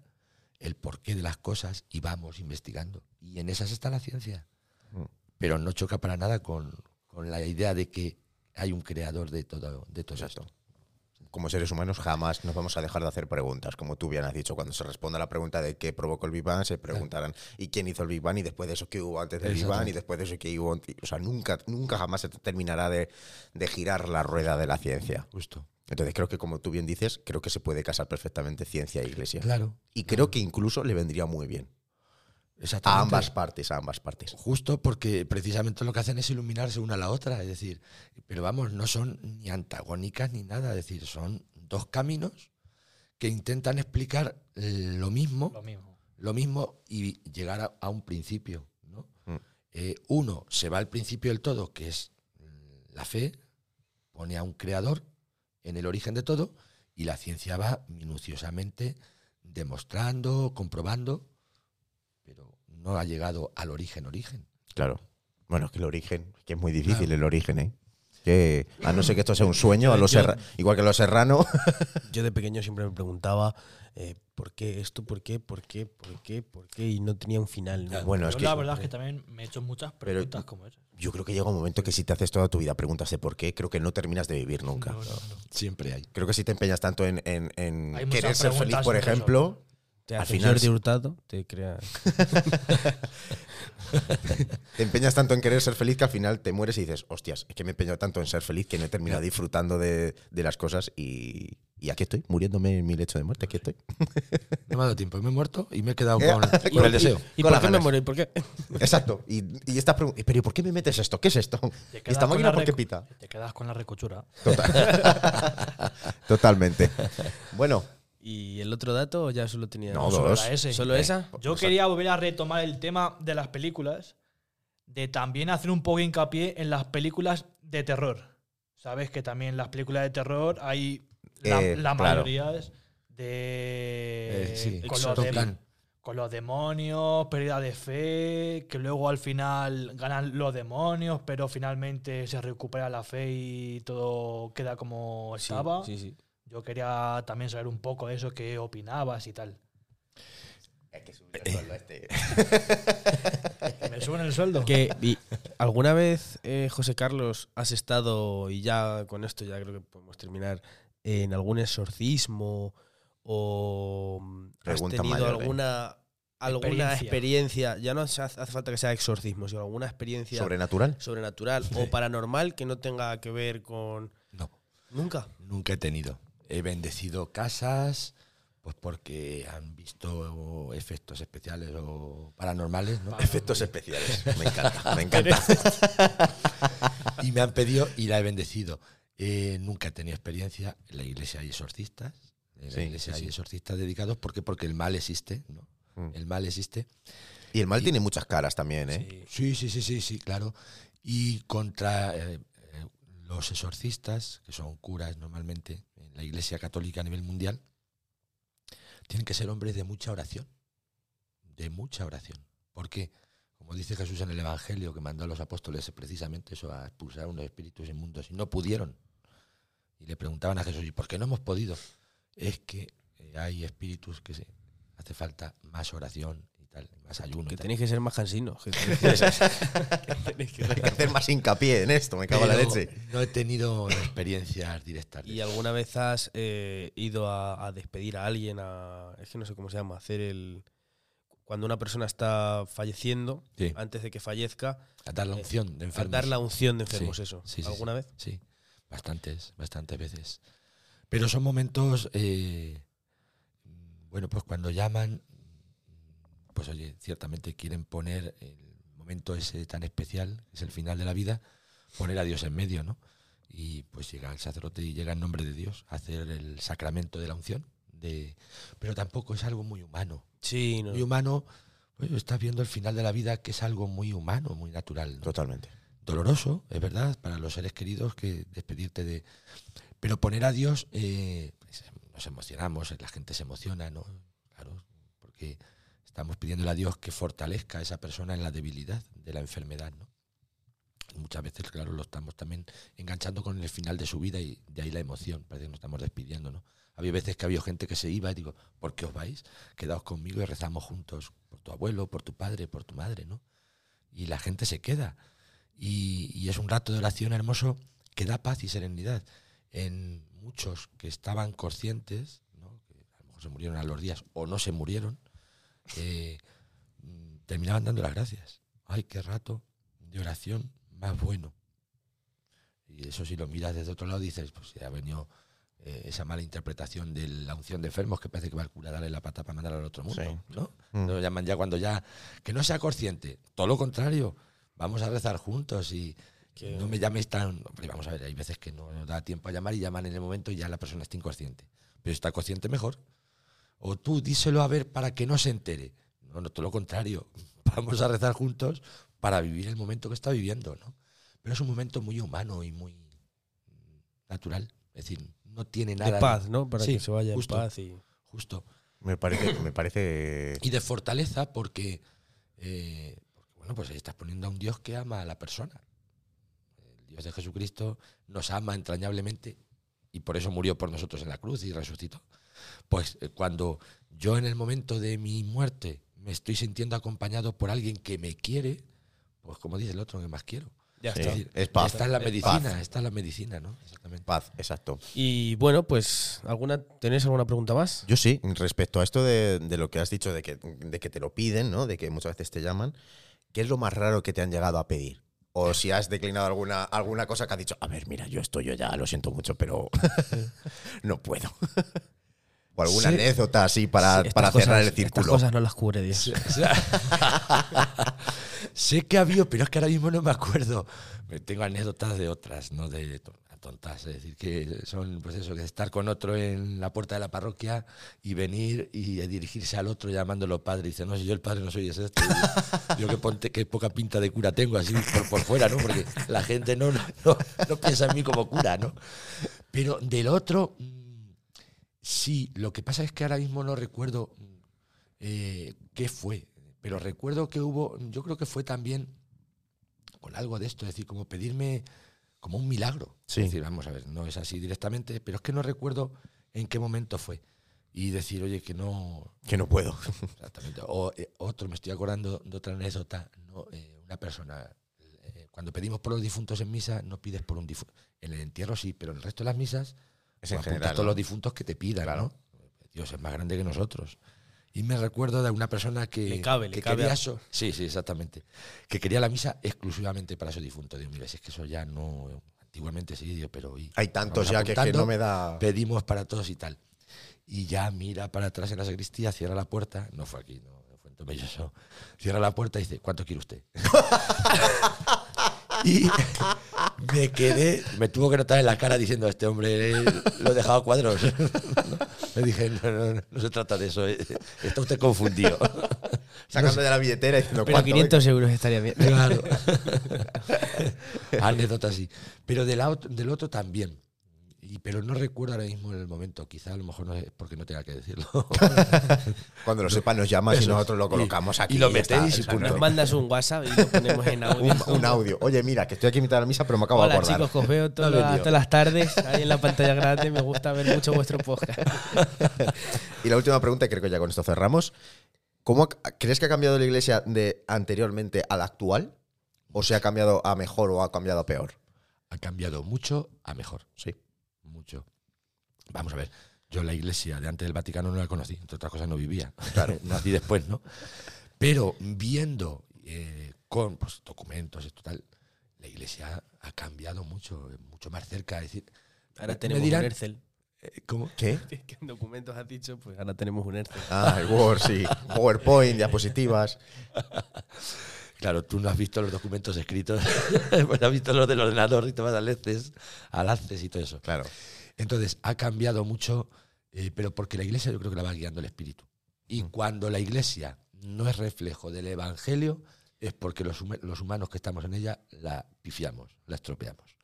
el porqué de las cosas y vamos investigando. Y en esas está la ciencia. Mm. Pero no choca para nada con, con la idea de que hay un creador de todo, de todo Exacto. esto. Como seres humanos jamás nos vamos a dejar de hacer preguntas, como tú bien has dicho. Cuando se responda la pregunta de qué provocó el Big Bang, se preguntarán ¿y quién hizo el Big Bang? Y después de eso, ¿qué hubo antes del Big Bang? Y después de eso, ¿qué hubo? antes? O sea, nunca, nunca jamás se terminará de, de girar la rueda de la ciencia. Justo. Entonces creo que como tú bien dices, creo que se puede casar perfectamente ciencia e iglesia. Claro. Y creo que incluso le vendría muy bien. A ambas partes, a ambas partes. Justo porque precisamente lo que hacen es iluminarse una a la otra, es decir, pero vamos, no son ni antagónicas ni nada, es decir, son dos caminos que intentan explicar lo mismo, Lo mismo. lo mismo y llegar a, a un principio. ¿no? Mm. Eh, uno se va al principio del todo, que es la fe, pone a un creador en el origen de todo, y la ciencia va minuciosamente demostrando, comprobando, no ha llegado al origen origen. Claro. Bueno, es que el origen, que es muy difícil Claro. el origen, ¿eh? Que, a no ser que esto sea un sueño, a los Yo- igual que los serranos. Yo de pequeño siempre me preguntaba eh, ¿por qué esto? ¿Por qué? ¿Por qué? ¿Por qué? ¿Por qué? Y no tenía un final. ¿no? Claro. Bueno, Yo es que la verdad es que también me he hecho muchas Pero- preguntas como esas. yo creo que llega un momento que si te haces toda tu vida preguntas de por qué, creo que no terminas de vivir nunca. No, no, no. Siempre hay. Creo que si te empeñas tanto en, en- querer ser feliz, por ejemplo, Te Al final Jordi. Hurtado, te crea. te empeñas tanto en querer ser feliz que al final te mueres y dices, hostias, es que me he empeñado tanto en ser feliz que no he terminado disfrutando de, de las cosas y, y aquí estoy, muriéndome en mi lecho de muerte, aquí estoy. No me ha dado tiempo, me he muerto y me he quedado con, y- con el deseo. ¿Y Con por qué me muero? ¿Y por qué? Exacto. Y, y estás preguntando, pero ¿y por qué me metes esto? ¿Qué es esto? ¿Y esta máquina por qué pita? Te quedas con la recochura. Totalmente. Bueno, ¿Y el otro dato o ya solo tenía No, Solo dos. era ese. ¿Solo Eh, esa? Yo quería volver a retomar el tema de las películas, de también hacer un poco de hincapié en las películas de terror. Sabes que también en las películas de terror hay la, Eh, la claro. mayoría es de Eh, sí, con, los de- tocan. con los demonios, pérdida de fe, que luego al final ganan los demonios, pero finalmente se recupera la fe y todo queda como Sí, estaba. sí, sí. Yo quería también saber un poco de eso, qué opinabas y tal. este. ¿Me suben el sueldo? Que, y, ¿Alguna vez, eh, José Carlos, has estado, y ya con esto ya creo que podemos terminar, en algún exorcismo o has tenido mayor, ¿eh? alguna, alguna Experiencia. experiencia. ya no hace, hace falta que sea exorcismo, sino alguna experiencia ¿Sobrenatural? sobrenatural o paranormal que no tenga que ver con... No, Nunca. nunca he tenido. He bendecido casas, pues porque han visto efectos especiales o paranormales, ¿no? Efectos especiales. Me encanta, me encanta. y me han pedido y la he bendecido. Eh, nunca he tenido experiencia. En la iglesia hay exorcistas. En la Sí, iglesia sí, hay sí. exorcistas dedicados. ¿Por qué? Porque el mal existe. ¿no? Mm. El mal existe. Y el mal tiene muchas caras también, ¿eh? Sí, sí, sí, sí, sí, claro. Y contra eh, eh, los exorcistas, que son curas normalmente en la iglesia católica a nivel mundial, tienen que ser hombres de mucha oración. De mucha oración. Porque, como dice Jesús en el Evangelio, que mandó a los apóstoles precisamente eso, a expulsar unos espíritus inmundos, y no pudieron. Y le preguntaban a Jesús, ¿y por qué no hemos podido? Es que eh, hay espíritus que se, hace falta más oración tal, más ayuno. Que tenéis que ser más cansinos. que- Hay que hacer más hincapié en esto, me cago en la leche. No he tenido experiencias directas. ¿Y alguna vez has eh, ido a, a despedir a alguien? A, es que no sé cómo se llama. Hacer el. Cuando una persona está falleciendo, Sí. antes de que fallezca, A dar la unción de a enfermos. dar la unción de enfermos, Sí, eso. sí, sí, ¿Alguna sí. vez? Sí, bastantes, bastantes veces. Pero son momentos, eh, bueno, pues cuando llaman, pues oye, ciertamente quieren poner el momento ese tan especial, que es el final de la vida, poner a Dios en medio, ¿no? Y pues llega el sacerdote y llega en nombre de Dios a hacer el sacramento de la unción. De, pero tampoco es algo muy humano. Sí, no. Muy humano, pues, estás viendo el final de la vida que es algo muy humano, muy natural. ¿no? Totalmente. doloroso, es verdad, para los seres queridos que despedirte de... Pero poner a Dios, eh, pues, nos emocionamos, la gente se emociona, ¿no? Claro, porque estamos pidiéndole a Dios que fortalezca a esa persona en la debilidad de la enfermedad, ¿no? Muchas veces, claro, lo estamos también enganchando con el final de su vida y de ahí la emoción, parece que nos estamos despidiendo, ¿no? Había veces que había gente que se iba y digo, ¿por qué os vais? Quedaos conmigo y rezamos juntos por tu abuelo, por tu padre, por tu madre, ¿no? Y la gente se queda y, y es un rato de oración hermoso que da paz y serenidad. En muchos que estaban conscientes, ¿no? que a lo mejor se murieron a los días o no se murieron, eh, terminaban dando las gracias. Ay, qué rato de oración más bueno. Y eso si lo miras desde otro lado dices, pues ya ha venido eh, esa mala interpretación de la unción de enfermos que parece que va el cura a darle la pata para mandar al otro mundo, Sí. ¿no? Mm. Lo llaman ya cuando ya que no sea consciente, todo lo contrario, vamos a rezar juntos y Que- no me llaméis tan, vamos a ver, hay veces que no nos da tiempo a llamar y llaman en el momento y ya la persona está inconsciente, pero si está consciente mejor. O tú díselo a ver para que no se entere, No, no, todo lo contrario. Vamos a rezar juntos para vivir el momento que está viviendo, ¿no? Pero es un momento muy humano y muy natural. Es decir, no tiene nada. De paz, ¿no? Para Sí, que se vaya justo. en paz y. Justo. Me parece, me parece. Y de fortaleza porque, eh, porque, bueno, pues ahí estás poniendo a un Dios que ama a la persona. El Dios de Jesucristo nos ama entrañablemente y por eso murió por nosotros en la cruz y resucitó. Pues eh, cuando yo en el momento de mi muerte me estoy sintiendo acompañado por alguien que me quiere, pues como dice el otro, que más quiero. Ya está. Es decir, es paz. Esta es la Es medicina, paz. esta es la medicina, ¿no? Exactamente. Paz, exacto. Y bueno, pues, ¿alguna, ¿tenéis alguna pregunta más? Yo sí, respecto a esto de, de lo que has dicho, de que, de que te lo piden, ¿no? De que muchas veces te llaman. ¿Qué es lo más raro que te han llegado a pedir? O si has declinado alguna, alguna cosa que has dicho, a ver, mira, yo estoy yo ya, lo siento mucho, pero no puedo. o alguna Sí. anécdota así para, Sí, estas para cerrar cosas- el Estas círculo. cosas no las cubre Dios. O sea, sé que ha habido, pero es que ahora mismo no me acuerdo. Tengo anécdotas de otras, no de to- tontas. Es decir, que son, pues eso, que estar con otro en la puerta de la parroquia y venir y dirigirse al otro llamándolo padre. Y dice, no, si yo el padre no soy es este. Yo que ponte, qué poca pinta de cura tengo, así por, por fuera, ¿no? Porque la gente no, no, no, no piensa en mí como cura, ¿no? Pero del otro, sí, lo que pasa es que ahora mismo no recuerdo mm, eh, qué fue, pero recuerdo que hubo, yo creo que fue también con algo de esto, es decir, como pedirme como un milagro. Sí. Es decir, vamos a ver, no es así directamente, pero es que no recuerdo en qué momento fue. Y decir, oye, que no, Que no puedo. Exactamente. O eh, otro, me estoy acordando de otra anécdota. ¿no? Eh, una persona, cuando pedimos por los difuntos en misa, no pides por un difunto. En el entierro sí, pero en el resto de las misas, Es en pues, apuntas general, todos ¿no? los difuntos que te pidan. Claro. ¿no? Dios es más grande que nosotros. Y me recuerdo de una persona que, Le cabe, le que cabe quería a- eso. Sí, sí, exactamente. Que quería la misa exclusivamente para su difunto. Digo, mira, si es que eso ya no. Antiguamente sí, digo, pero. y- Hay tantos ya que, no me da. pedimos para todos y tal. Y ya mira para atrás en la sacristía, cierra la puerta, no fue aquí, no, fue en Tomelloso, cierra la puerta y dice, ¿cuánto quiere usted? y me quedé, me tuvo que notar en la cara diciendo, este hombre eh, lo he dejado a cuadros. Le dije, no, no, no, no se trata de eso, eh, está usted confundido. Sacando de la billetera y diciendo Pero ¿cuánto? 500 euros estaría bien. Claro. Anécdota así. Pero del otro también. Y, pero no recuerdo ahora mismo en el momento. Quizá a lo mejor no es porque no tenga que decirlo. Cuando lo sepa nos llamas y nosotros lo Y- colocamos y aquí. lo ya está, metéis y punto. Nos mandas un WhatsApp y lo ponemos en audio. un, un audio. Oye, mira, que estoy aquí en mitad de la misa, pero me acabo de acordar. chicos, os veo todas, No lo las- vendido. todas las tardes ahí en la pantalla grande. Me gusta ver mucho vuestro podcast. Y la última pregunta, y creo que ya con esto cerramos. ¿Cómo crees que ha cambiado la iglesia de anteriormente a la actual? ¿O se ha cambiado a mejor o ha cambiado a peor? ha cambiado mucho a mejor. Sí. Vamos a ver. Yo la iglesia de antes del Vaticano no la conocí. Entre otras cosas no vivía. Claro. Nací después, ¿no? Pero viendo eh, con pues, documentos y tal, la iglesia ha cambiado mucho. es Mucho más cerca. Es decir, Ahora tenemos dirán, un Ercel. eh, ¿Cómo? ¿Qué? ¿Qué documentos has dicho? Pues ahora tenemos un Ercel. Ah, el Word, sí. PowerPoint, diapositivas. Claro, tú no has visto los documentos escritos, pues has visto los del ordenador y te vas al ACCES y todo eso. Claro. Entonces, ha cambiado mucho, eh, pero porque la iglesia yo creo que la va guiando el espíritu. Y cuando la iglesia no es reflejo del evangelio, es porque los, huma- los humanos que estamos en ella la pifiamos, la estropeamos.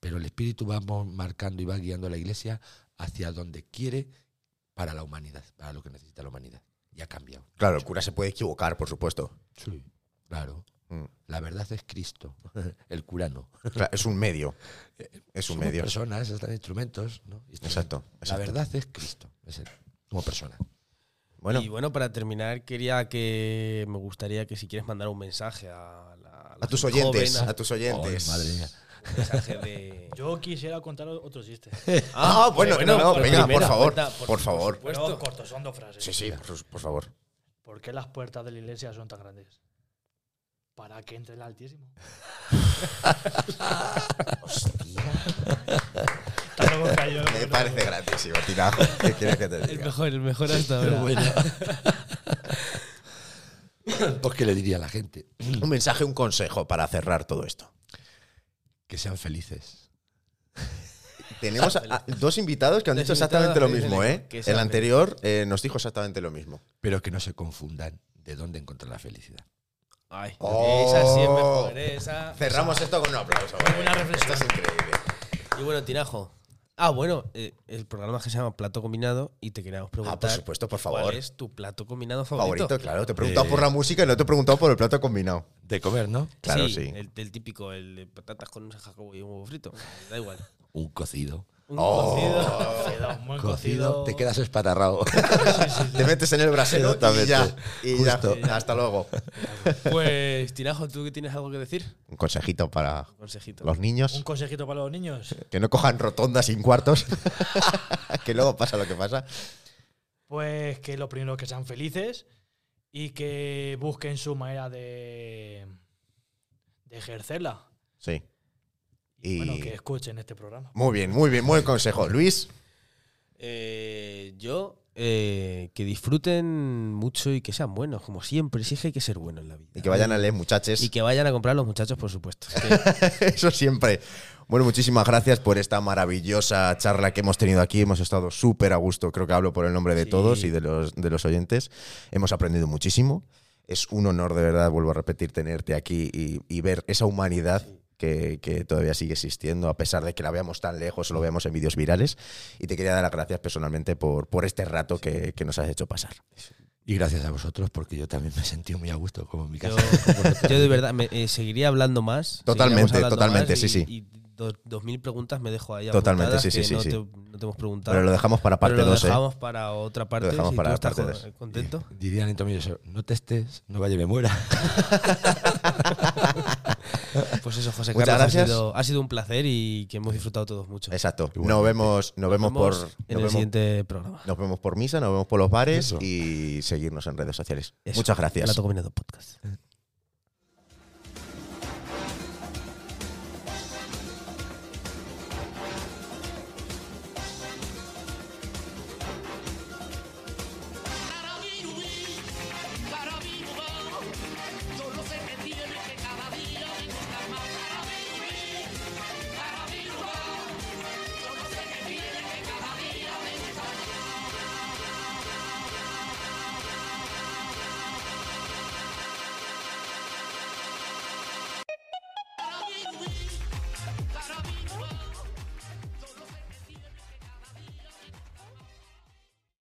Pero el espíritu va marcando y va guiando a la iglesia hacia donde quiere para la humanidad, para lo que necesita la humanidad. Y ha cambiado. Claro, el cura se puede equivocar, por supuesto. Sí. Claro. Mm. La verdad es Cristo, el cura no. Claro, es un medio. Es un Somos medio. personas, están instrumentos. ¿no? Y Exacto, La exacto. verdad es Cristo, es él, como persona. Bueno, Y bueno, para terminar, quería que me gustaría que si quieres mandar un mensaje a, la, la a tus oyentes, joven, a tus oyentes. Madre mía. un mensaje de. Yo quisiera contar otro chiste. Ah, bueno, no, no, por venga, por favor, cuenta, por favor. supuesto. Pero corto, son dos frases. Sí, sí, por, por favor. ¿Por qué las puertas de la iglesia son tan grandes? Para que entre el Altísimo. Yo- Me parece gratísimo, tirajo. ¿Qué quieres que te El diga? mejor, el mejor hasta Pero ahora. bueno. pues qué le diría a la gente Un mensaje, un consejo para cerrar todo esto. que sean felices. Tenemos a- a dos invitados que han dicho exactamente lo mismo, ¿eh? que El anterior eh, nos dijo exactamente lo mismo. pero que no se confundan de dónde encontrar la felicidad. Ay, Oh. esa sí es mejor, esa. Cerramos esto con un aplauso. ¿vale? Una reflexión. Esto es increíble. Y bueno, Tinajo. Ah, bueno, eh, el programa que se llama Plato Combinado y te queríamos preguntar. Ah, por supuesto, por favor. ¿Cuál es tu plato combinado favorito? Favorito, claro. Te he preguntado Eh. por la música y no te he preguntado por el plato combinado. De comer, ¿no? Claro, sí. El, el típico, el de patatas con un jacobo y un huevo frito. Da igual. Un cocido. Un Oh. cocido. Un buen Cocido, cocido. te quedas espatarrado. Te metes en el brasero y ya. Y ya. Hasta luego. Pues, Tinajo, ¿tú qué tienes algo que decir? Un consejito para Consejito. los niños. Un consejito para los niños. Que no cojan rotondas sin cuartos. que luego pasa lo que pasa. Pues que lo primero que sean felices y que busquen su manera de, de ejercerla. Sí. Y, Y- bueno, que escuchen este programa. Muy bien, muy bien. Buen consejo. Luis. Eh, yo, eh, que disfruten mucho y que sean buenos, como siempre. Sí es que hay que ser bueno en la vida. Y que vayan a leer, muchachos. Y que vayan a comprar los muchachos, por supuesto. Que- Eso siempre. Bueno, muchísimas gracias por esta maravillosa charla que hemos tenido aquí. Hemos estado súper a gusto. Creo que hablo por el nombre de Sí. todos y de los, de los oyentes. Hemos aprendido muchísimo. Es un honor, de verdad, vuelvo a repetir, tenerte aquí y, y ver esa humanidad que, que todavía sigue existiendo, a pesar de que la veamos tan lejos o lo veamos en vídeos virales. Y te quería dar las gracias personalmente por, por este rato que, que nos has hecho pasar. Y gracias a vosotros, porque yo también me sentí muy a gusto, como en mi yo, casa. yo de verdad me, eh, seguiría hablando más. Totalmente, hablando totalmente, más sí, y- sí. Y do- dos mil preguntas me dejo ahí Totalmente, sí, sí, sí, no, sí. Te, no te hemos preguntado. Pero lo dejamos para parte Pero lo 2. dejamos para otra parte. dejamos si para tú estás parte con- dos. contento. Diría Nito Miller, no testes, no vaya y me muera. Pues eso, José Muchas Carlos, ha gracias. sido, ha sido un placer y que hemos disfrutado todos mucho. Exacto. Nos vemos, nos vemos por. en nos el vemos- siguiente programa. Nos vemos por misa, nos vemos por los bares Eso. y seguirnos en redes sociales. Eso, Muchas gracias. Plato Combinado Podcast.